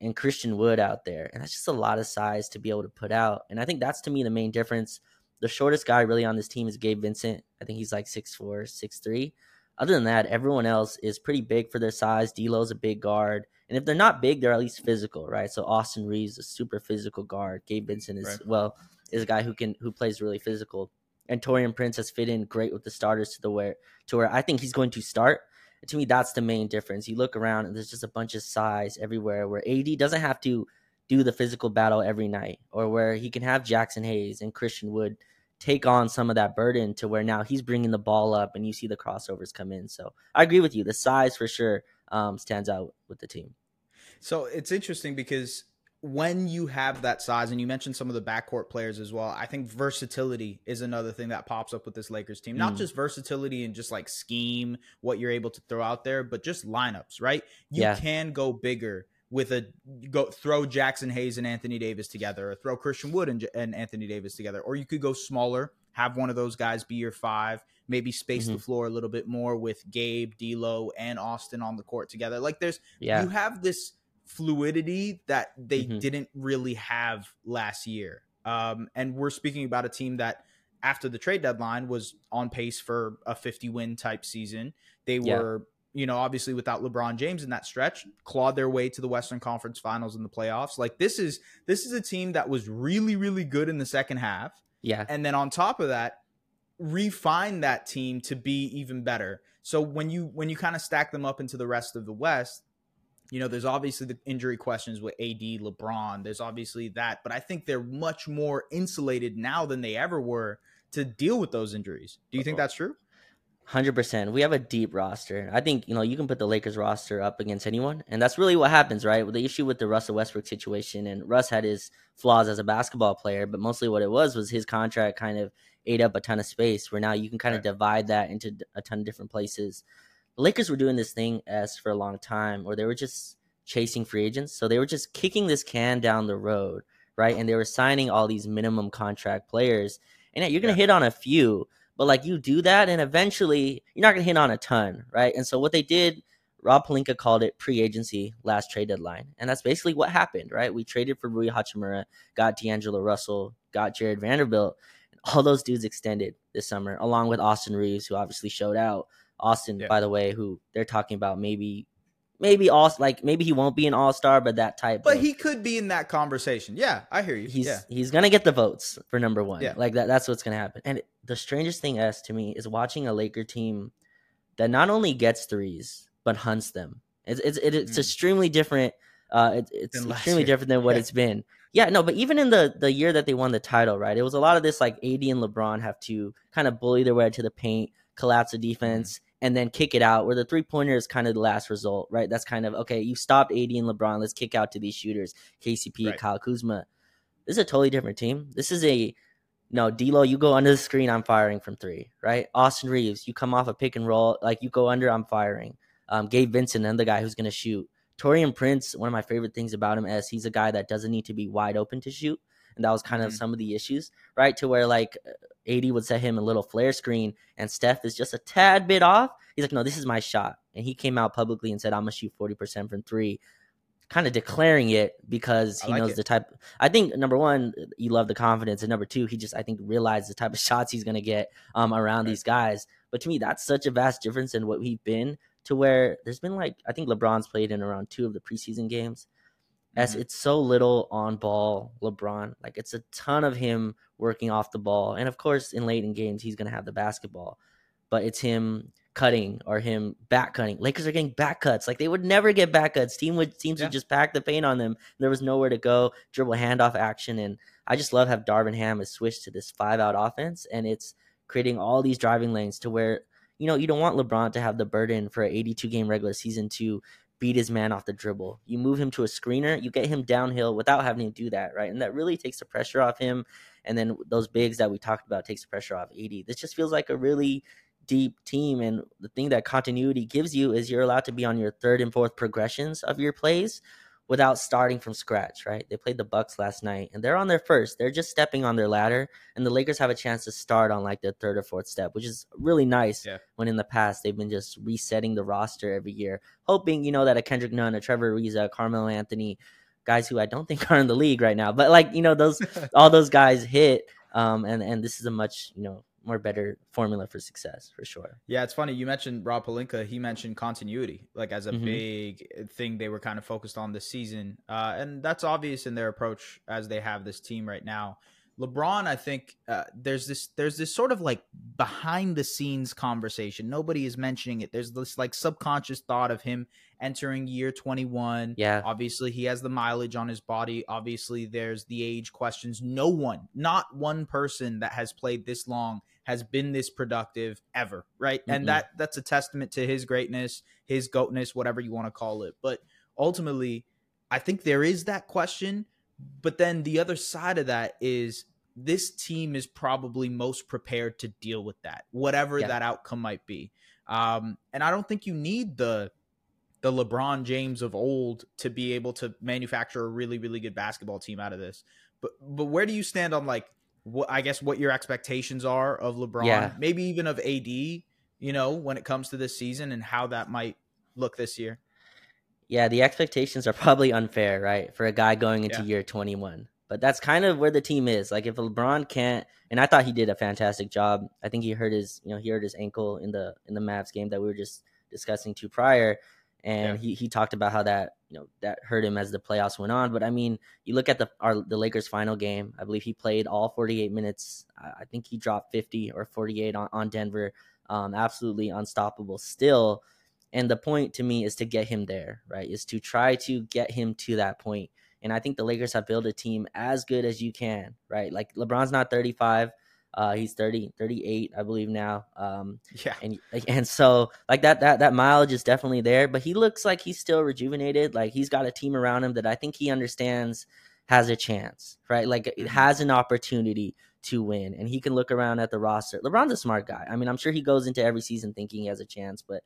and Christian Wood out there, and that's just a lot of size to be able to put out. And I think that's to me the main difference. The shortest guy really on this team is Gabe Vincent. I think he's like 6'4", 6'3". Other than that, everyone else is pretty big for their size. D'Lo's a big guard, and if they're not big, they're at least physical, right? So Austin Reaves, a super physical guard. Gabe Vincent is Right. well is a guy who can who plays really physical. And Taurean Prince has fit in great with the starters to the where to where I think he's going to start. And to me, that's the main difference. You look around and there's just a bunch of size everywhere where AD doesn't have to do the physical battle every night, or where he can have Jaxson Hayes and Christian Wood take on some of that burden to where now he's bringing the ball up and you see the crossovers come in. So I agree with you. The size for sure um, stands out with the team. So it's interesting because when you have that size, and you mentioned some of the backcourt players as well, I think versatility is another thing that pops up with this Lakers team. Not Mm. just versatility and just like scheme, what you're able to throw out there, but just lineups, right? You Yeah. can go bigger with a go throw Jaxson Hayes and Anthony Davis together, or throw Christian Wood and, and Anthony Davis together, or you could go smaller, have one of those guys be your five, maybe space the Mhm. floor a little bit more with Gabe, D'Lo, and Austin on the court together. Like there's Yeah. you have this fluidity that they Mhm. didn't really have last year. Um, and we're speaking about a team that after the trade deadline was on pace for a 50 win type season. They Yeah. were, you know, obviously without LeBron James in that stretch, clawed their way to the Western Conference Finals in the playoffs. Like this is this is a team that was really really good in the second half. Yeah. and then on top of that refine that team to be even better. So when you when you kind of stack them up into the rest of the west you know there's obviously the injury questions with AD LeBron. There's obviously that. But I think they're much more insulated now than they ever were to deal with those injuries. Do you think that's true Hundred percent. We have a deep roster. I think you know you can put the Lakers roster up against anyone, and that's really what happens, right? The issue with the Russell Westbrook situation, and Russ had his flaws as a basketball player, but mostly what it was was his contract kind of ate up a ton of space. Where now you can kind of divide that into a ton of different places. The Lakers were doing this thing as for a long time, where they were just chasing free agents, so they were just kicking this can down the road, right? And they were signing all these minimum contract players, and yeah, you're gonna Yeah. hit on a few but like you do that and eventually you're not going to hit on a ton right? And so what they did rob pelinka called it pre-agency last trade deadline and that's basically what happened right? We traded for rui hachimura got d'angelo russell got jarred vanderbilt and all those dudes extended this summer along with austin reaves who obviously showed out. Austin Yeah. by the way who they're talking about maybe maybe all like maybe he won't be an all-star but that type but of- he could be in that conversation yeah I hear you he's yeah he's gonna get the votes for number one. Yeah. Like that that's what's gonna happen. And the strangest thing as to me is watching a Laker team that not only gets threes but hunts them. It's it's it's Mm. extremely different. Uh, it, it's extremely year. different than what Yeah. it's been. Yeah, no, but even in the the year that they won the title, right? It was a lot of this like AD and LeBron have to kind of bully their way to the paint, collapse the defense, and then kick it out. Where the three pointer is kind of the last result, right? That's kind of okay. You stopped AD and LeBron. Let's kick out to these shooters, KCP, Right. Kyle Kuzma. This is a totally different team. This is a no, D'Lo, you go under the screen, I'm firing from three, right? Austin Reaves, you come off a pick and roll, like you go under, I'm firing. Um, Gabe Vincent, another guy who's going to shoot. Taurean Prince, one of my favorite things about him is he's a guy that doesn't need to be wide open to shoot. And that was kind of Mhm. some of the issues, right? To where like AD would set him a little flare screen and Steph is just a tad bit off. He's like, no, this is my shot. And he came out publicly and said, I'm to shoot 40% from three, kind of declaring it because he like knows it. the type. I think number one, you love the confidence. And number two, he just, I think, realized the type of shots he's going to get um, around Right. these guys. But to me, that's such a vast difference in what we've been to where there's been like, I think LeBron's played in around two of the preseason games. As Mhm. it's so little on ball LeBron. Like it's a ton of him working off the ball. And of course, in late in games, he's going to have the basketball. But it's him cutting or him back cutting. Lakers are getting back cuts. Like they would never get back cuts. Team would teams Yeah. would just pack the paint on them. There was nowhere to go. Dribble handoff action. And I just love how Darvin Ham has switched to this five out offense. And it's creating all these driving lanes to where, you know, you don't want LeBron to have the burden for an 82 game regular season to beat his man off the dribble. You move him to a screener, you get him downhill without having to do that, right? And that really takes the pressure off him. And then those bigs that we talked about takes the pressure off 80. This just feels like a really deep team. And the thing that continuity gives you is you're allowed to be on your third and fourth progressions of your plays, without starting from scratch, right? They played the Bucks last night and they're on their first. They're just stepping on their ladder and the Lakers have a chance to start on like their third or fourth step, which is really nice Yeah. when in the past they've been just resetting the roster every year, hoping, you know, that a Kendrick Nunn, a Trevor Ariza, Carmelo Anthony, guys who I don't think are in the league right now, but like, you know, those all those guys hit um and and this is a much, you know, more better formula for success for sure. Yeah, it's funny. You mentioned Rob Pelinka. He mentioned continuity, like as a Mhm. big thing they were kind of focused on this season. Uh, and that's obvious in their approach as they have this team right now. LeBron, I think uh, there's this there's this sort of like behind the scenes conversation. Nobody is mentioning it. There's this like subconscious thought of him entering year 21. Yeah. Obviously, he has the mileage on his body. Obviously, there's the age questions. No one, not one person that has played this long has been this productive ever, right? Mm-mm. And that that's a testament to his greatness, his goatness, whatever you want to call it. But ultimately, I think there is that question. But then the other side of that is this team is probably most prepared to deal with that, whatever Yeah. that outcome might be. Um, and I don't think you need the the LeBron James of old to be able to manufacture a really really good basketball team out of this. But but where do you stand on like what I guess what your expectations are of LeBron, Yeah. maybe even of AD, you know, when it comes to this season and how that might look this year? Yeah, the expectations are probably unfair, right? For a guy going into Yeah. year 21. But that's kind of where the team is. Like if LeBron can't and I thought he did a fantastic job. I think he hurt his, you know, he hurt his ankle in the in the Mavs game that we were just discussing to prior and he he talked about how that, you know, that hurt him as the playoffs went on, but I mean, you look at the our the Lakers final game. I believe he played all 48 minutes. I I think he dropped 50 or 48 on, on Denver. Um absolutely unstoppable still. And the point to me is to get him there, right? Is to try to get him to that point. And I think the Lakers have built a team as good as you can, right? Like LeBron's not 35. Uh, he's 30, 38, I believe now. Um, Yeah. and and so like that that that mileage is definitely there, but he looks like he's still rejuvenated. Like he's got a team around him that I think he understands has a chance, right? Like it Mhm. has an opportunity to win, and he can look around at the roster. LeBron's a smart guy. I mean, I'm sure he goes into every season thinking he has a chance, but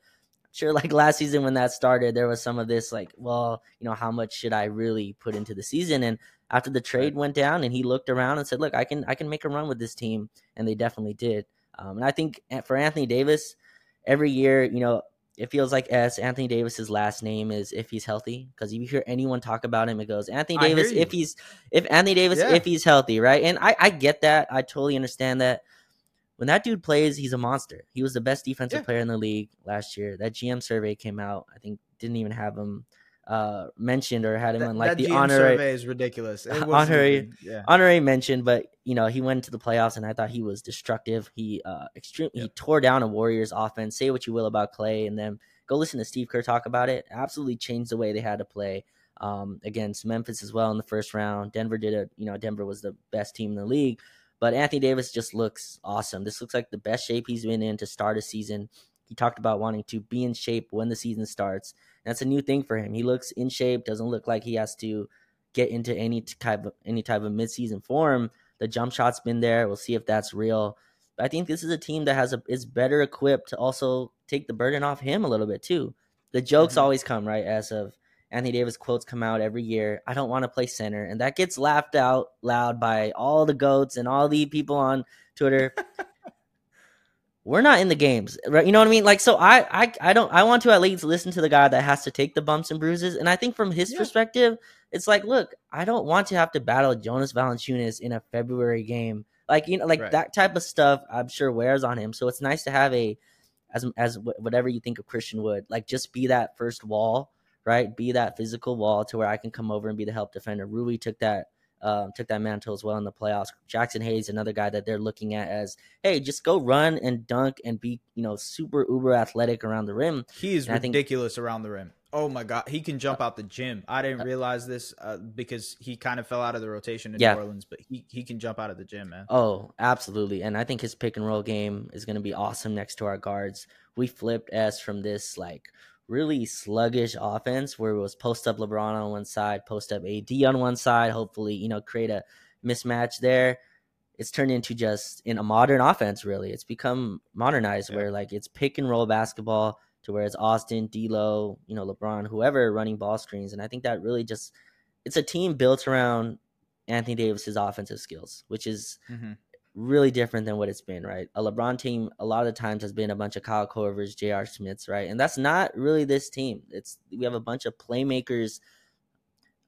sure like last season when that started there was some of this like well you know how much should i really put into the season? And after the trade went down and he looked around and said look i can i can make a run with this team and they definitely did. Um, and i think for anthony davis every year you know it feels like as anthony davis's last name is if he's healthy because if you hear anyone talk about him it goes anthony davis if he's if anthony davis Yeah. if he's healthy right? And i i get that. I totally understand that when that dude plays, he's a monster. He was the best defensive Yeah. player in the league last year. That GM survey came out. I think didn't even have him uh, mentioned or had him That, on like that the GM honorary survey is ridiculous. It Honorary- yeah. honorary mention. But you know, he went to the playoffs, and I thought he was destructive. He uh, extreme. He tore down a Warriors offense. Say what you will about Clay, and then go listen to Steve Kerr talk about it. Absolutely changed the way they had to play um, against Memphis as well in the first round. Denver did a You know, Denver was the best team in the league. But Anthony Davis just looks awesome. This looks like the best shape he's been in to start a season. He talked about wanting to be in shape when the season starts. That's a new thing for him. He looks in shape. Doesn't look like he has to get into any type of any type of midseason form. The jump shot's been there. We'll see if that's real. But I think this is a team that has a is better equipped to also take the burden off him a little bit too. The jokes Mhm. always come right as of Anthony Davis quotes come out every year. I don't want to play center, and that gets laughed out loud by all the goats and all the people on Twitter. We're not in the games, right? You know what I mean? Like, so I, I, I don't. I want to at least listen to the guy that has to take the bumps and bruises, and I think from his Yeah. perspective, it's like, look, I don't want to have to battle Jonas Valanciunas in a February game. Like, you know, like Right. that type of stuff. I'm sure wears on him. So it's nice to have a, as as wh- whatever you think of Christian Wood, like just be that first wall right? Be that physical wall to where I can come over and be the help defender. Rui took that um, took that mantle as well in the playoffs. Jaxson Hayes, another guy that they're looking at as, hey, just go run and dunk and be you know super uber athletic around the rim. He is And I think- ridiculous around the rim. Oh my god, he can jump out the gym. I didn't Uh, realize this uh, because he kind of fell out of the rotation in Yeah. New Orleans, but he, he can jump out of the gym, man. Oh, absolutely. And I think his pick and roll game is going to be awesome next to our guards. We flipped S from this like really sluggish offense where it was post up LeBron on one side, post up AD on one side, hopefully, you know, create a mismatch there. It's turned into just in a modern offense, really. It's become modernized Yeah. where like it's pick and roll basketball to where it's Austin, D'Lo, you know, LeBron, whoever running ball screens, and I think that really just it's a team built around Anthony Davis's offensive skills, which is Mm-hmm. Really different than what it's been, right? A LeBron team a lot of times has been a bunch of Kyle Korvers, J.R. Smiths, right? And that's not really this team. It's we have a bunch of playmakers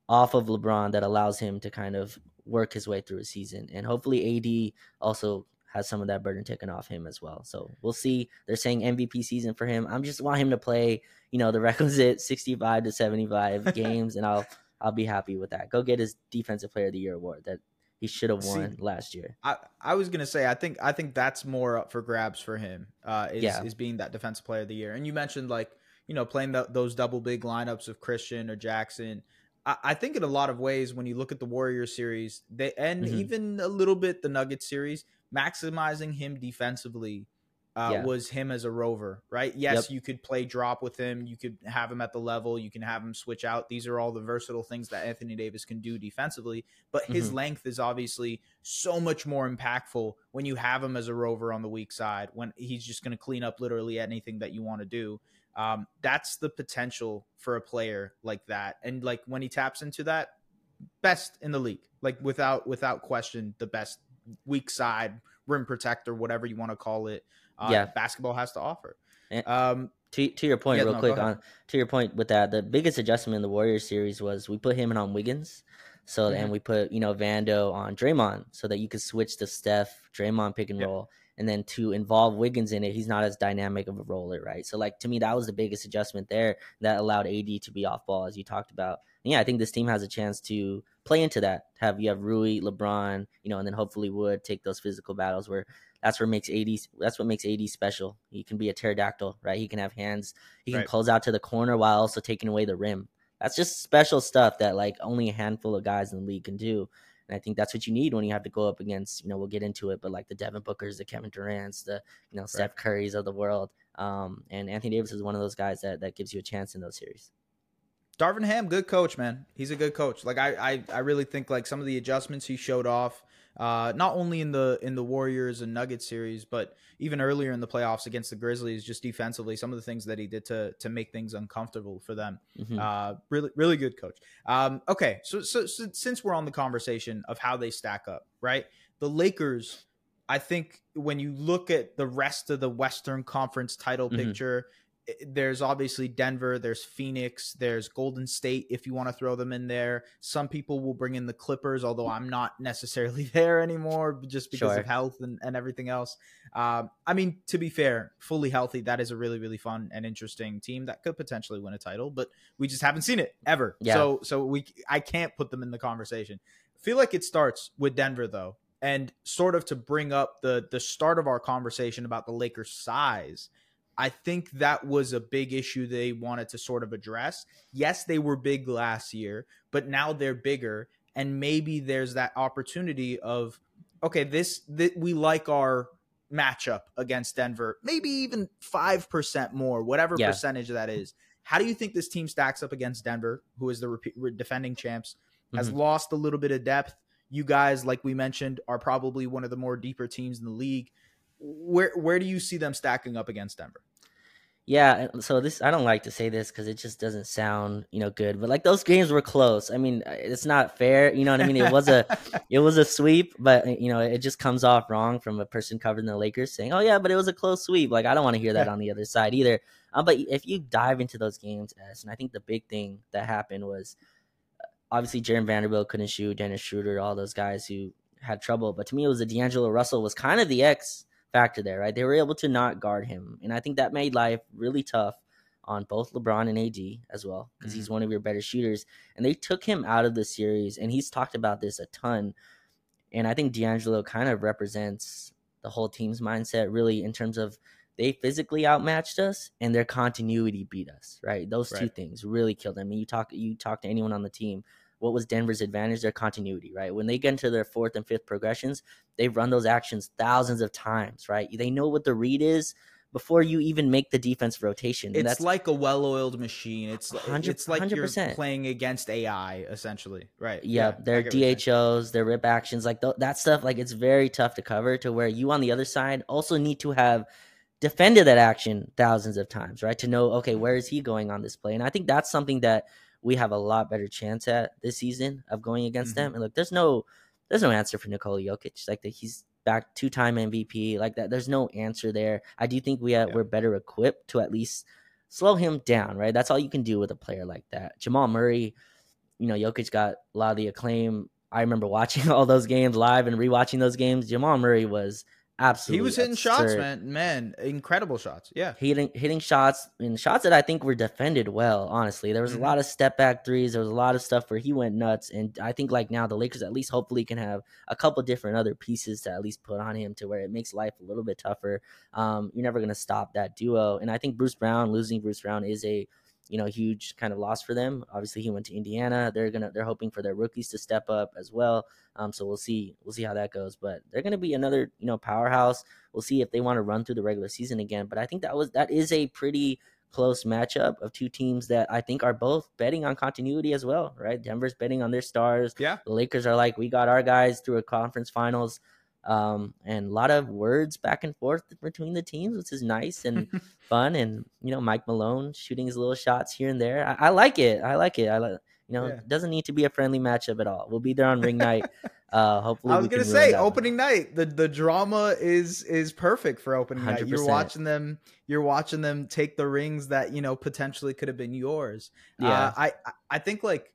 off of LeBron that allows him to kind of work his way through a season. And hopefully AD also has some of that burden taken off him as well. So we'll see. They're saying MVP season for him. I'm just want him to play, you know, the requisite 65 to 75 games and I'll I'll be happy with that. Go get his defensive player of the year award that he should have See, won last year. I, I was gonna say I think I think that's more up for grabs for him. Uh, is Yeah. is being that defensive player of the year. And you mentioned like you know playing the, those double big lineups of Christian or Jackson. I, I think in a lot of ways when you look at the Warriors series, they and Mhm. even a little bit the Nugget series, maximizing him defensively. Uh, Yeah. Was him as a rover, right? Yes, Yep. you could play drop with him. You could have him at the level. You can have him switch out. These are all the versatile things that Anthony Davis can do defensively. But his Mhm. length is obviously so much more impactful when you have him as a rover on the weak side, when he's just going to clean up literally anything that you want to do. Um, that's the potential for a player like that. And like when he taps into that, best in the league, like without without question, the best weak side rim protector, whatever you want to call it. Uh, Yeah. basketball has to offer. And- Um, To to your point, Yeah, real no, quick on to your point with that, the biggest adjustment in the Warriors series was we put him in on Wiggins, so Mhm. and we put you know Vando on Draymond, so that you could switch to Steph Draymond pick and Yep. roll, and then to involve Wiggins in it, he's not as dynamic of a roller, right? So like to me, that was the biggest adjustment there that allowed AD to be off ball as you talked about. And yeah, I think this team has a chance to play into that. Have you have Rui, LeBron, you know, and then hopefully Wood take those physical battles where that's what makes AD that's what makes AD special. He can be a pterodactyl, right? He can have hands. He can Right. close out to the corner while also taking away the rim. That's just special stuff that like only a handful of guys in the league can do. And I think that's what you need when you have to go up against, you know, we'll get into it, but like the Devin Bookers, the Kevin Durant's, the you know Steph Curry's of the world. Um, and Anthony Davis is one of those guys that that gives you a chance in those series. Darvin Ham, good coach, man. He's a good coach. Like I, I, I really think like some of the adjustments he showed off, uh, not only in the in the Warriors and Nuggets series, but even earlier in the playoffs against the Grizzlies, just defensively, some of the things that he did to to make things uncomfortable for them. Mhm. Uh, really, really good coach. Um, okay, so, so so since we're on the conversation of how they stack up, right? The Lakers, I think when you look at the rest of the Western Conference title Mhm. picture, there's obviously Denver, there's Phoenix, there's Golden State. If you want to throw them in there, some people will bring in the Clippers, although I'm not necessarily there anymore, just because Sure. of health and, and everything else. Um, I mean, to be fair, fully healthy, that is a really, really fun and interesting team that could potentially win a title, but we just haven't seen it ever. Yeah. So, so we, I can't put them in the conversation. I feel like it starts with Denver though, and sort of to bring up the the start of our conversation about the Lakers' size. I think that was a big issue they wanted to sort of address. Yes, they were big last year, but now they're bigger, and maybe there's that opportunity of okay, this, this we like our matchup against Denver, maybe even 5% more, whatever Yeah. percentage that is. How do you think this team stacks up against Denver, who is the repeat, defending champs, has Mhm. lost a little bit of depth? You guys, like we mentioned, are probably one of the more deeper teams in the league. Where where do you see them stacking up against Denver? Yeah, so this I don't like to say this because it just doesn't sound you know good, but like those games were close. I mean, uh, it's not fair, you know what I mean? It was a it was a sweep, but uh, you know it just comes off wrong from a person covering the Lakers saying, "Oh yeah, but it was a close sweep." Like I don't want to hear that on the other side either. Um, but if you dive into those games, S, and I think the big thing that happened was uh, obviously Jarred Vanderbilt couldn't shoot, Dennis Schroeder, all those guys who had trouble. But to me, it was a D'Angelo Russell was kind of the X factor there, right? They were able to not guard him, and I think that made life really tough on both LeBron and AD as well because he's mm-hmm. one of your better shooters. And they took him out of the series, and he's talked about this a ton. And I think D'Angelo kind of represents the whole team's mindset, really, in terms of they physically outmatched us and their continuity beat us. Right, those two things really killed them. I mean, you talk, you talk to anyone on the team. What was Denver's advantage? Their continuity, right? When they get into their fourth and fifth progressions, they've run those actions thousands of times, right? They know what the read is before you even make the defense rotation. And It's that's like a well-oiled machine. It's it's like you're playing against AI essentially, right? yeah, I their get what you're saying. DHOs, their rip actions, like th- that stuff. Like it's very tough to cover. To where you on the other side also need to have defended that action thousands of times, right? To know, okay, where is he going on this play? And I think that's something that we have a lot better chance at this season of going against Mm-hmm. them. And look, there's no there's no answer for Nikola Jokic. Like that he's back two time MVP. Like that, there's no answer there. I do think we have, Yeah. we're better equipped to at least slow him down, right? That's all you can do with a player like that. Jamal Murray, you know, Jokic got a lot of the acclaim. I remember watching all those games live and rewatching those games. Jamal Murray was absolutely he was hitting shots, man. Man, incredible shots. Yeah. Hitting hitting shots and shots that I think were defended well. Honestly, there was Mhm. a lot of step back threes. There was a lot of stuff where he went nuts, and I think like now the Lakers at least hopefully can have a couple different other pieces to at least put on him to where it makes life a little bit tougher. Um, you're never gonna stop that duo, and I think Bruce Brown losing Bruce Brown is a you know huge kind of loss for them. Obviously, he went to Indiana. They're gonna they're hoping for their rookies to step up as well. Um, so we'll see we'll see how that goes. But they're gonna be another you know powerhouse. We'll see if they want to run through the regular season again. But I think that was that is a pretty close matchup of two teams that I think are both betting on continuity as well, right? Denver's betting on their stars. Yeah. The Lakers are like, we got our guys through a conference finals. Um, and a lot of words back and forth between the teams, which is nice and fun. And you know, Mike Malone shooting his little shots here and there. I, I like it. I like it. I like. You know, Yeah. it doesn't need to be a friendly matchup at all. We'll be there on ring night. Uh, hopefully, I was gonna say that one. opening night. The the drama is is perfect for opening night. You're watching them. You're watching them take the rings that you know potentially could have been yours. Yeah. Uh, I- I think like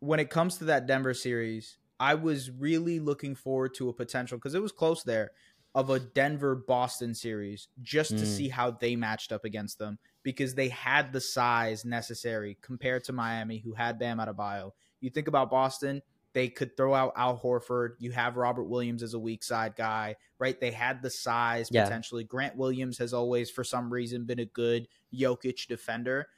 when it comes to that Denver series, I was really looking forward to a potential because it was close there of a Denver Boston series just to Mm. see how they matched up against them because they had the size necessary compared to Miami, who had Bam Adebayo. You think about Boston, they could throw out Al Horford. You have Robert Williams as a weak side guy, right? They had the size Yeah. potentially. Grant Williams has always, for some reason, been a good Jokic defender.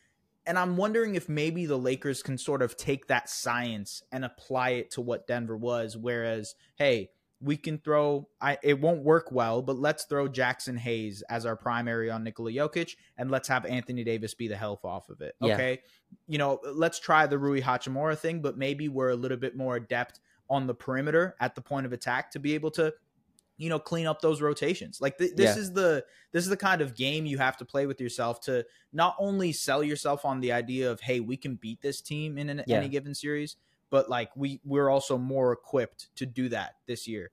And I'm wondering if maybe the Lakers can sort of take that science and apply it to what Denver was. Whereas, hey, we can throw I it won't work well, but let's throw Jaxson Hayes as our primary on Nikola Jokic and let's have Anthony Davis be the health off of it. Yeah. Okay. You know, let's try the Rui Hachimura thing, but maybe we're a little bit more adept on the perimeter at the point of attack to be able to you know clean up those rotations like th- this Yeah. is the this is the kind of game you have to play with yourself to not only sell yourself on the idea of hey we can beat this team in an, Yeah. any given series but like we we're also more equipped to do that this year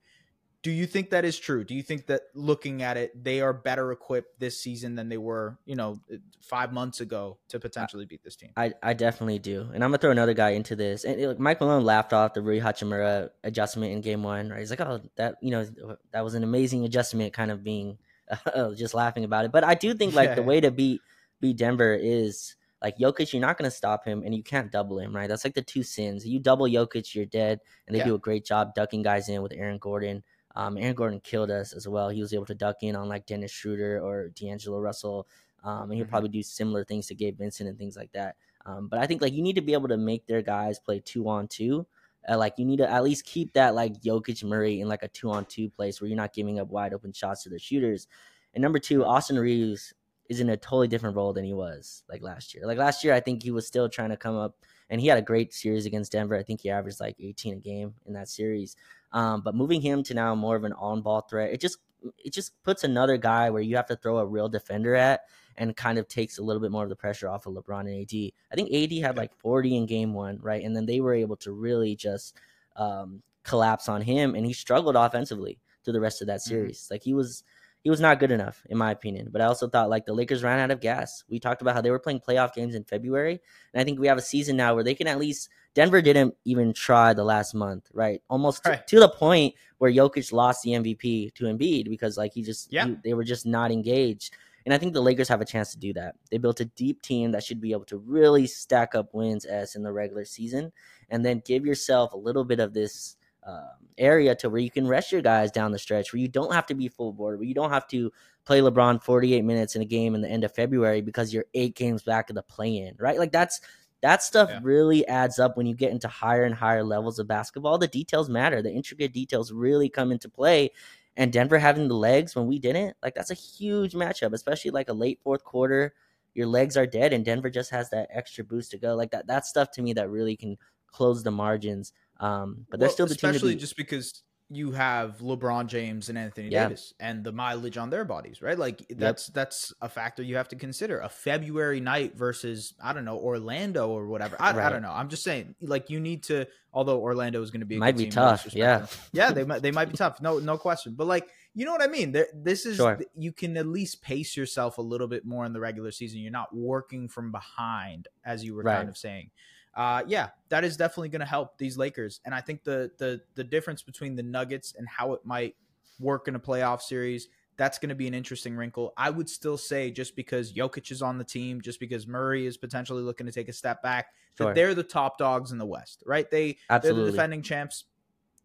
do you think that is true do you think that looking at it they are better equipped this season than they were you know uh, five months ago to potentially beat this team I, I definitely do. And I'm gonna throw another guy into this. And like Mike Malone laughed off the Rui Hachimura adjustment in game one, right? He's like, Oh, that you know, that was an amazing adjustment, kind of being oh, just laughing about it. But I do think like the way to beat beat Denver is like Jokic, you're not gonna stop him and you can't double him, right? That's like the two sins. You double Jokic, you're dead. And they Yeah. do a great job ducking guys in with Aaron Gordon. Um, Aaron Gordon killed us as well. He was able to duck in on like Dennis Schroeder or D'Angelo Russell. Um, and he'll Mhm. probably do similar things to Gabe Vincent and things like that. Um, but I think like you need to be able to make their guys play two on two. Uh, like you need to at least keep that like Jokic Murray in like a two on two place where you're not giving up wide open shots to the shooters. And number two, Austin Reaves is in a totally different role than he was like last year. Like last year, I think he was still trying to come up, and he had a great series against Denver. I think he averaged like 18 a game in that series. Um, but moving him to now more of an on ball threat, it just it just puts another guy where you have to throw a real defender at and kind of takes a little bit more of the pressure off of LeBron and AD. I think AD had like 40 in game one, right? And then they were able to really just um, collapse on him, and he struggled offensively through the rest of that series. Like he was he was not good enough in my opinion. But I also thought like the Lakers ran out of gas. We talked about how they were playing playoff games in February, and I think we have a season now where they can at least. Denver didn't even try the last month, right? Almost to- Right. to the point where Jokic lost the MVP to Embiid because like he just Yeah. he- they were just not engaged. And I think the Lakers have a chance to do that. They built a deep team that should be able to really stack up wins as in the regular season, and then give yourself a little bit of this um, area to where you can rest your guys down the stretch, where you don't have to be full board, where you don't have to play LeBron 48 minutes in a game in the end of February because you're eight games back of the play-in, right? Like that's that stuff Yeah. really adds up when you get into higher and higher levels of basketball. The details matter. The intricate details really come into play. And Denver having the legs when we didn't, like that's a huge matchup, especially like a late fourth quarter. Your legs are dead, and Denver just has that extra boost to go. Like that, that stuff to me that really can close the margins. Um, but they're still the team to especially just because you have LeBron James and Anthony Yeah. Davis and the mileage on their bodies, right? Like that's that's a factor you have to consider. A February night versus I don't know Orlando or whatever. I, I don't know. I'm just saying, like you need to. Although Orlando is going to be a Might good be tough, yeah. yeah, they might they might be tough. No, no question. But like you know what I mean. There, this is Sure. you can at least pace yourself a little bit more in the regular season. You're not working from behind, as you were Right. kind of saying. Uh, yeah, that is definitely going to help these Lakers. And I think the the the difference between the Nuggets and how it might work in a playoff series, that's going to be an interesting wrinkle. I would still say just because Jokic is on the team, just because Murray is potentially looking to take a step back, Sure. that they're the top dogs in the West, right? They they're the defending champs.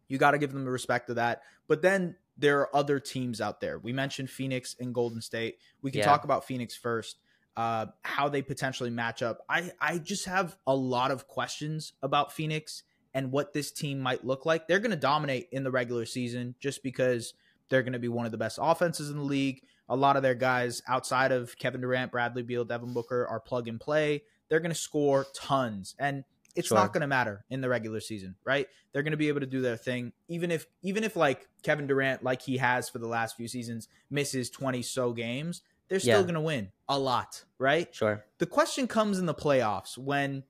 You got to give them the respect of that. But then there are other teams out there. We mentioned Phoenix and Golden State. We can Yeah. talk about Phoenix first. Uh, how they potentially match up. I I just have a lot of questions about Phoenix and what this team might look like. They're going to dominate in the regular season just because they're going to be one of the best offenses in the league. A lot of their guys outside of Kevin Durant, Bradley Beal, Devin Booker are plug and play. They're going to score tons, and it's Sure. not going to matter in the regular season, right? They're going to be able to do their thing, even if even if like Kevin Durant, like he has for the last few seasons, misses twenty so games. They're still Yeah. going to win a lot, right? Sure. The question comes in the playoffs when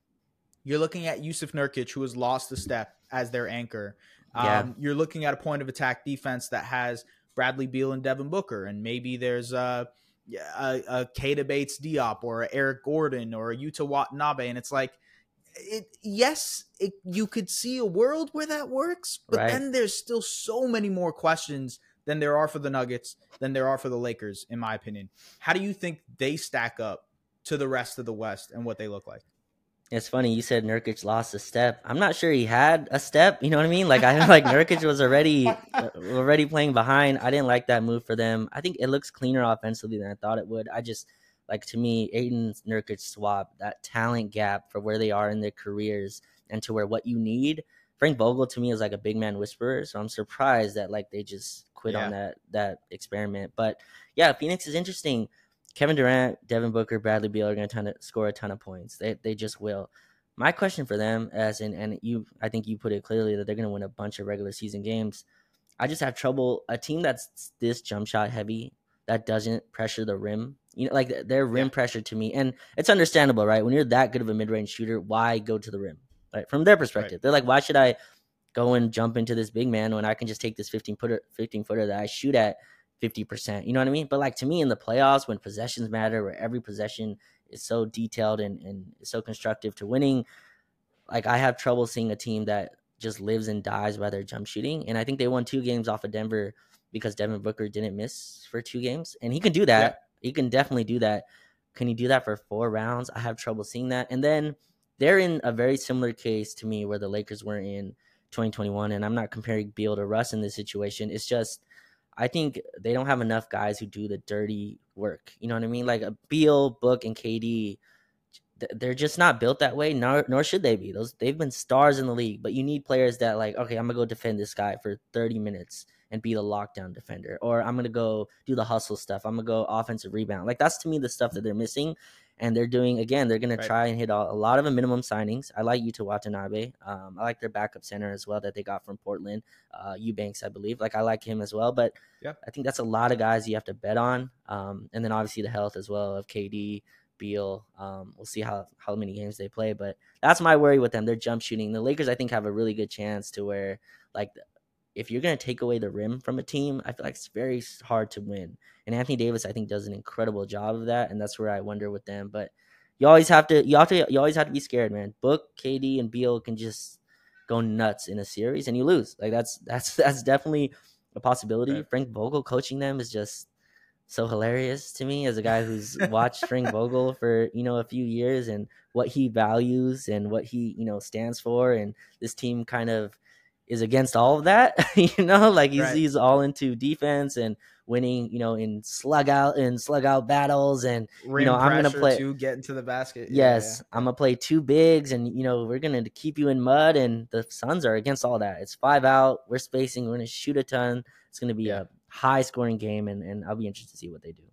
you're looking at Jusuf Nurkic, who has lost a step as their anchor. Um, You're looking at a point of attack defense that has Bradley Beal and Devin Booker, and maybe there's a, a, a Keita Bates-Diop or Eric Gordon or a Yuta Watanabe, and it's like, it, yes, it, you could see a world where that works, but Right. then there's still so many more questions than there are for the Nuggets, than there are for the Lakers, in my opinion. How do you think they stack up to the rest of the West and what they look like? It's funny you said Nurkic lost a step. I'm not sure he had a step. You know what I mean? Like I like Nurkic was already uh, already playing behind. I didn't like that move for them. I think it looks cleaner offensively than I thought it would. I just like to me, Ayton Nurkic swap that talent gap for where they are in their careers and to where what you need. Frank Vogel to me is like a big man whisperer, so I'm surprised that like they just quit on that that experiment. But yeah, Phoenix is interesting. Kevin Durant, Devin Booker, Bradley Beal are going to score a ton of points. They they just will. My question for them, as in, and you, I think you put it clearly that they're going to win a bunch of regular season games. I just have trouble. A team that's this jump shot heavy that doesn't pressure the rim. You know, like their rim pressure to me, and it's understandable, right? When you're that good of a mid range shooter, why go to the rim? Right from their perspective, they're like, why should I go and jump into this big man when I can just take this 15 footer, 15 footer that I shoot at 50%. You know what I mean? But like to me in the playoffs, when possessions matter, where every possession is so detailed and, and so constructive to winning, like I have trouble seeing a team that just lives and dies by their jump shooting. And I think they won two games off of Denver because Devin Booker didn't miss for two games. And he can do that. He can definitely do that. Can he do that for four rounds? I have trouble seeing that. And then they're in a very similar case to me where the Lakers were in 2021. And I'm not comparing Beal to Russ in this situation. It's just I think they don't have enough guys who do the dirty work. You know what I mean? Like a Beal, Book, and KD, they're just not built that way. Nor nor should they be. Those they've been stars in the league, but you need players that like, okay, I'm gonna go defend this guy for 30 minutes and be the lockdown defender, or I'm gonna go do the hustle stuff. I'm gonna go offensive rebound. Like that's to me the stuff that they're missing. And they're doing again. They're gonna Right. try and hit a, a lot of a minimum signings. I like Yuta Watanabe. Um, I like their backup center as well that they got from Portland, uh, Eubanks, I believe. Like I like him as well. But Yeah. I think that's a lot of guys you have to bet on. Um, and then obviously the health as well of KD, Beal. Um, we'll see how how many games they play, but that's my worry with them. They're jump shooting. The Lakers, I think, have a really good chance to where like if you're gonna take away the rim from a team, I feel like it's very hard to win. And Anthony Davis, I think, does an incredible job of that, and that's where I wonder with them. But you always have to you have to you always have to be scared, man. Book, KD, and Beal can just go nuts in a series and you lose. Like that's that's that's definitely a possibility. Right. Frank Vogel coaching them is just so hilarious to me as a guy who's watched Frank Vogel for you know a few years and what he values and what he you know stands for, and this team kind of is against all of that. you know, like he's Right. he's all into defense and winning. You know, in slug out in slug out battles and Rim know, I'm gonna play- to get into the basket. Yeah, Yes, I'm gonna play two bigs, and you know we're gonna keep you in mud. And the Suns are against all that. It's five out. We're spacing. We're gonna shoot a ton. It's gonna be Yeah. a high scoring game, and, and I'll be interested to see what they do.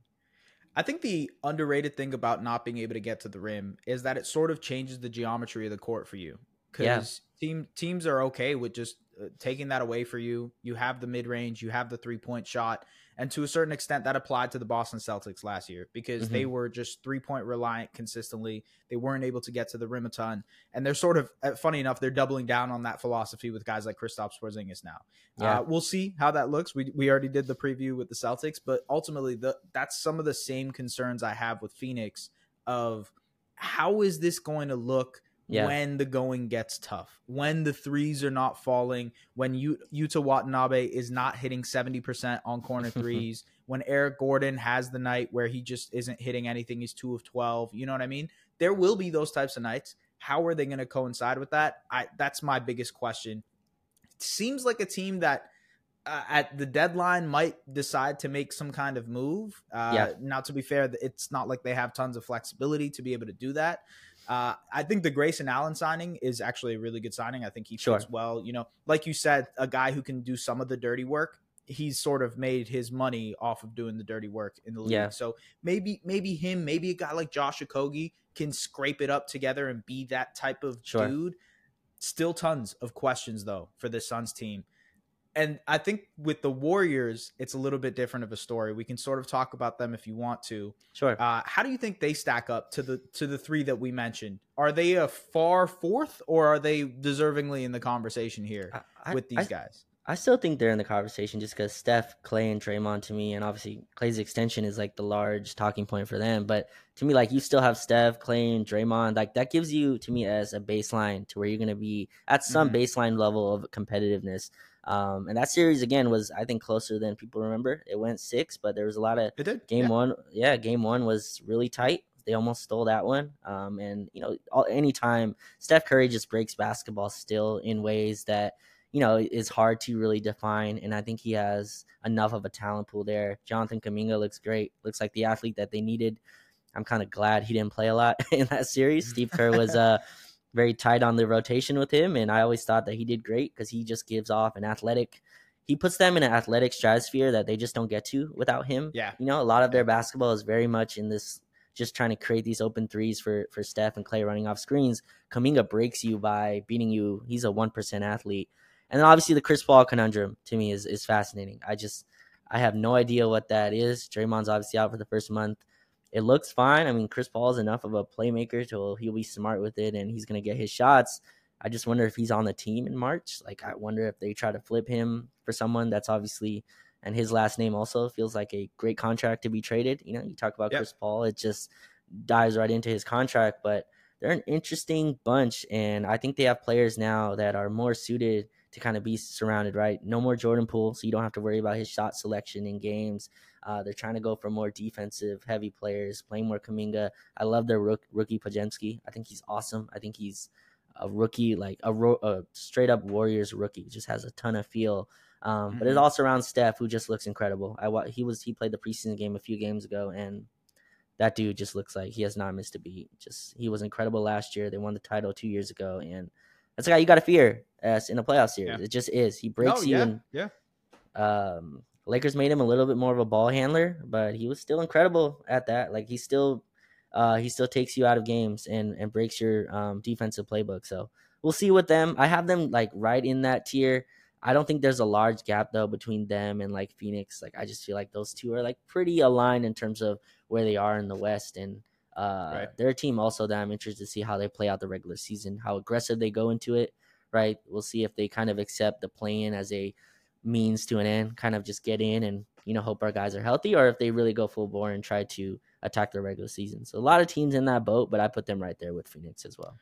I think the underrated thing about not being able to get to the rim is that it sort of changes the geometry of the court for you. Yeah. Because team teams are okay with just taking that away for you. You have the mid range, you have the three point shot, and to a certain extent, that applied to the Boston Celtics last year because mm-hmm. they were just three point reliant consistently. They weren't able to get to the rim a ton, and they're sort of uh, funny enough. They're doubling down on that philosophy with guys like Kristaps Porzingis now. Yeah. Uh, we'll see how that looks. We we already did the preview with the Celtics, but ultimately, the that's some of the same concerns I have with Phoenix of how is this going to look yeah. when the going gets tough, when the threes are not falling, when you, Yuta Watanabe is not hitting 70% on corner threes, when Eric Gordon has the night where he just isn't hitting anything, he's two of 12. You know what I mean? There will be those types of nights. How are they going to coincide with that? I That's my biggest question. It seems like a team that uh, at the deadline might decide to make some kind of move. Uh, yeah. Now, to be fair, it's not like they have tons of flexibility to be able to do that. Uh, I think the Grayson Allen signing is actually a really good signing. I think he sure. fits well. You know, like you said, a guy who can do some of the dirty work. He's sort of made his money off of doing the dirty work in the league. Yeah. So maybe maybe him, maybe a guy like Josh Okogie can scrape it up together and be that type of sure. dude. Still tons of questions though for the Suns team and I think with the Warriors, it's a little bit different of a story. We can sort of talk about them if you want to. Sure. Uh, how do you think they stack up to the to the three that we mentioned? Are they a far fourth, or are they deservingly in the conversation here I, with these I, guys? I still think they're in the conversation just because Steph, Clay, and Draymond to me, and obviously Clay's extension is like the large talking point for them. But to me, like you still have Steph, Clay, and Draymond. Like that gives you to me as a baseline to where you're going to be at some mm-hmm. baseline level of competitiveness. Um, and that series again was I think closer than people remember. It went six, but there was a lot of it did. game yeah. one. Yeah, game one was really tight. They almost stole that one. Um, and you know, all, anytime Steph Curry just breaks basketball still in ways that you know is hard to really define. And I think he has enough of a talent pool there. Jonathan Kuminga looks great. Looks like the athlete that they needed. I'm kind of glad he didn't play a lot in that series. Steve Kerr was uh very tight on the rotation with him, and I always thought that he did great because he just gives off an athletic. He puts them in an athletic stratosphere that they just don't get to without him. Yeah, you know, a lot of their basketball is very much in this just trying to create these open threes for for Steph and Clay running off screens. Kuminga breaks you by beating you. He's a one percent athlete, and then obviously the Chris Paul conundrum to me is is fascinating. I just I have no idea what that is. Draymond's obviously out for the first month it looks fine. I mean, Chris Paul is enough of a playmaker to he'll be smart with it and he's going to get his shots. I just wonder if he's on the team in March. Like, I wonder if they try to flip him for someone that's obviously, and his last name also feels like a great contract to be traded. You know, you talk about yep. Chris Paul, it just dives right into his contract, but they're an interesting bunch. And I think they have players now that are more suited to kind of be surrounded, right? No more Jordan Poole, so you don't have to worry about his shot selection in games. Uh, they're trying to go for more defensive heavy players, playing more Kuminga. I love their rook, rookie Podziemski. I think he's awesome. I think he's a rookie, like a, ro- a straight up Warriors rookie. Just has a ton of feel. Um, mm-hmm. But it mm-hmm. also around Steph, who just looks incredible. I he was he played the preseason game a few games ago, and that dude just looks like he has not missed a beat. Just he was incredible last year. They won the title two years ago, and that's a guy you got to fear as in a playoff series. Yeah. It just is. He breaks you. Yeah. And, yeah. Um, Lakers made him a little bit more of a ball handler, but he was still incredible at that. Like he still, uh, he still takes you out of games and and breaks your um, defensive playbook. So we'll see with them. I have them like right in that tier. I don't think there's a large gap though between them and like Phoenix. Like I just feel like those two are like pretty aligned in terms of where they are in the West and uh, right. their team also that I'm interested to see how they play out the regular season, how aggressive they go into it. Right, we'll see if they kind of accept the play in as a means to an end, kind of just get in and you know hope our guys are healthy, or if they really go full bore and try to attack the regular season. So a lot of teams in that boat, but I put them right there with Phoenix as well.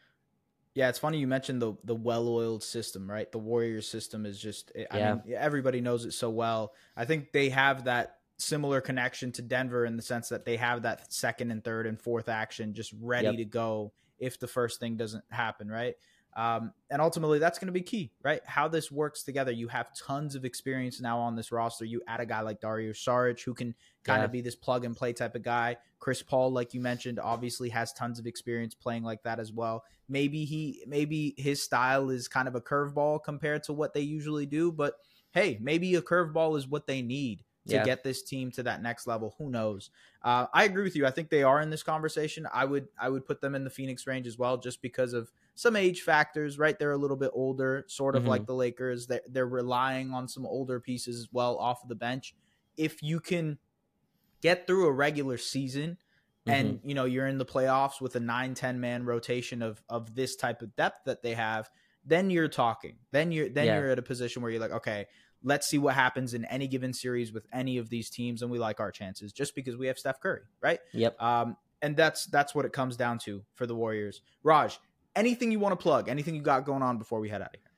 Yeah, it's funny you mentioned the the well-oiled system, right? The Warriors system is just eh, I yeah. mean everybody knows it so well. I think they have that similar connection to Denver in the sense that they have that second and third and fourth action just ready yep. to go if the first thing doesn't happen, right? Um, and ultimately, that's going to be key, right? How this works together. You have tons of experience now on this roster. You add a guy like Dario Saric, who can kind yeah. of be this plug and play type of guy. Chris Paul, like you mentioned, obviously has tons of experience playing like that as well. Maybe he, maybe his style is kind of a curveball compared to what they usually do, but hey, maybe a curveball is what they need to Yeah. get this team to that next level. Who knows? Uh, I agree with you. I think they are in this conversation. I would I would put them in the Phoenix range as well, just because of some age factors. Right, they're a little bit older, sort of Mhm. like the Lakers. They're, they're relying on some older pieces as well off of the bench. If you can get through a regular season and Mm-hmm. you know you're in the playoffs with a 9-10 man rotation of of this type of depth that they have then you're talking then you're then Yeah. you're at a position where you're like okay let's see what happens in any given series with any of these teams and we like our chances just because we have Steph Curry right Yep. um and that's that's what it comes down to for the Warriors Raj anything you want to plug anything you got going on before we head out of here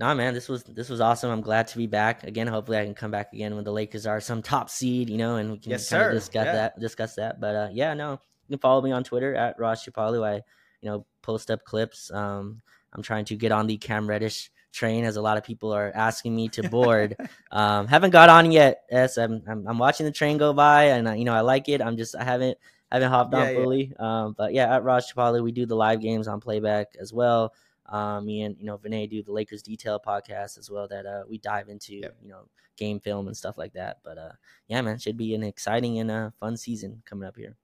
Nah, man, this was this was awesome. I'm glad to be back again. Hopefully, I can come back again when the Lakers are some top seed, you know, and we can Yes, kinda sir. discuss Yeah. that. Discuss that. But uh, yeah, no, you can follow me on Twitter at Raj Chipalu. I, you know, post up clips. Um, I'm trying to get on the Cam Reddish train, as a lot of people are asking me to board. um, haven't got on yet. Yes, I'm, I'm I'm watching the train go by, and uh, you know, I like it. I'm just I haven't haven't hopped on Yeah, yeah. fully. Um, but yeah, at Raj Chipalu, we do the live games on playback as well. Um, me and you know Vinay do the Lakers Detail podcast as well. That uh, we dive into Yep. you know game film and stuff like that. But uh, yeah, man, should be an exciting and uh, fun season coming up here.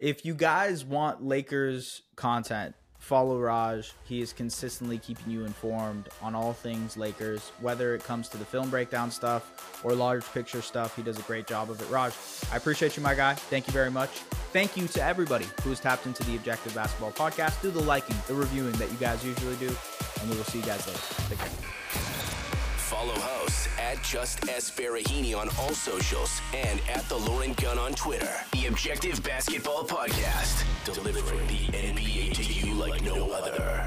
if you guys want Lakers content, follow Raj. He is consistently keeping you informed on all things Lakers, whether it comes to the film breakdown stuff or large picture stuff. He does a great job of it. Raj, I appreciate you, my guy. Thank you very much. Thank you to everybody who has tapped into the Objective Basketball Podcast. Do the liking, the reviewing that you guys usually do, and we will see you guys later. Take care. Follow hosts at Just S Farahini on all socials and at The Lauren Gunn on Twitter. The Objective Basketball Podcast, delivering the NBA to you like no other.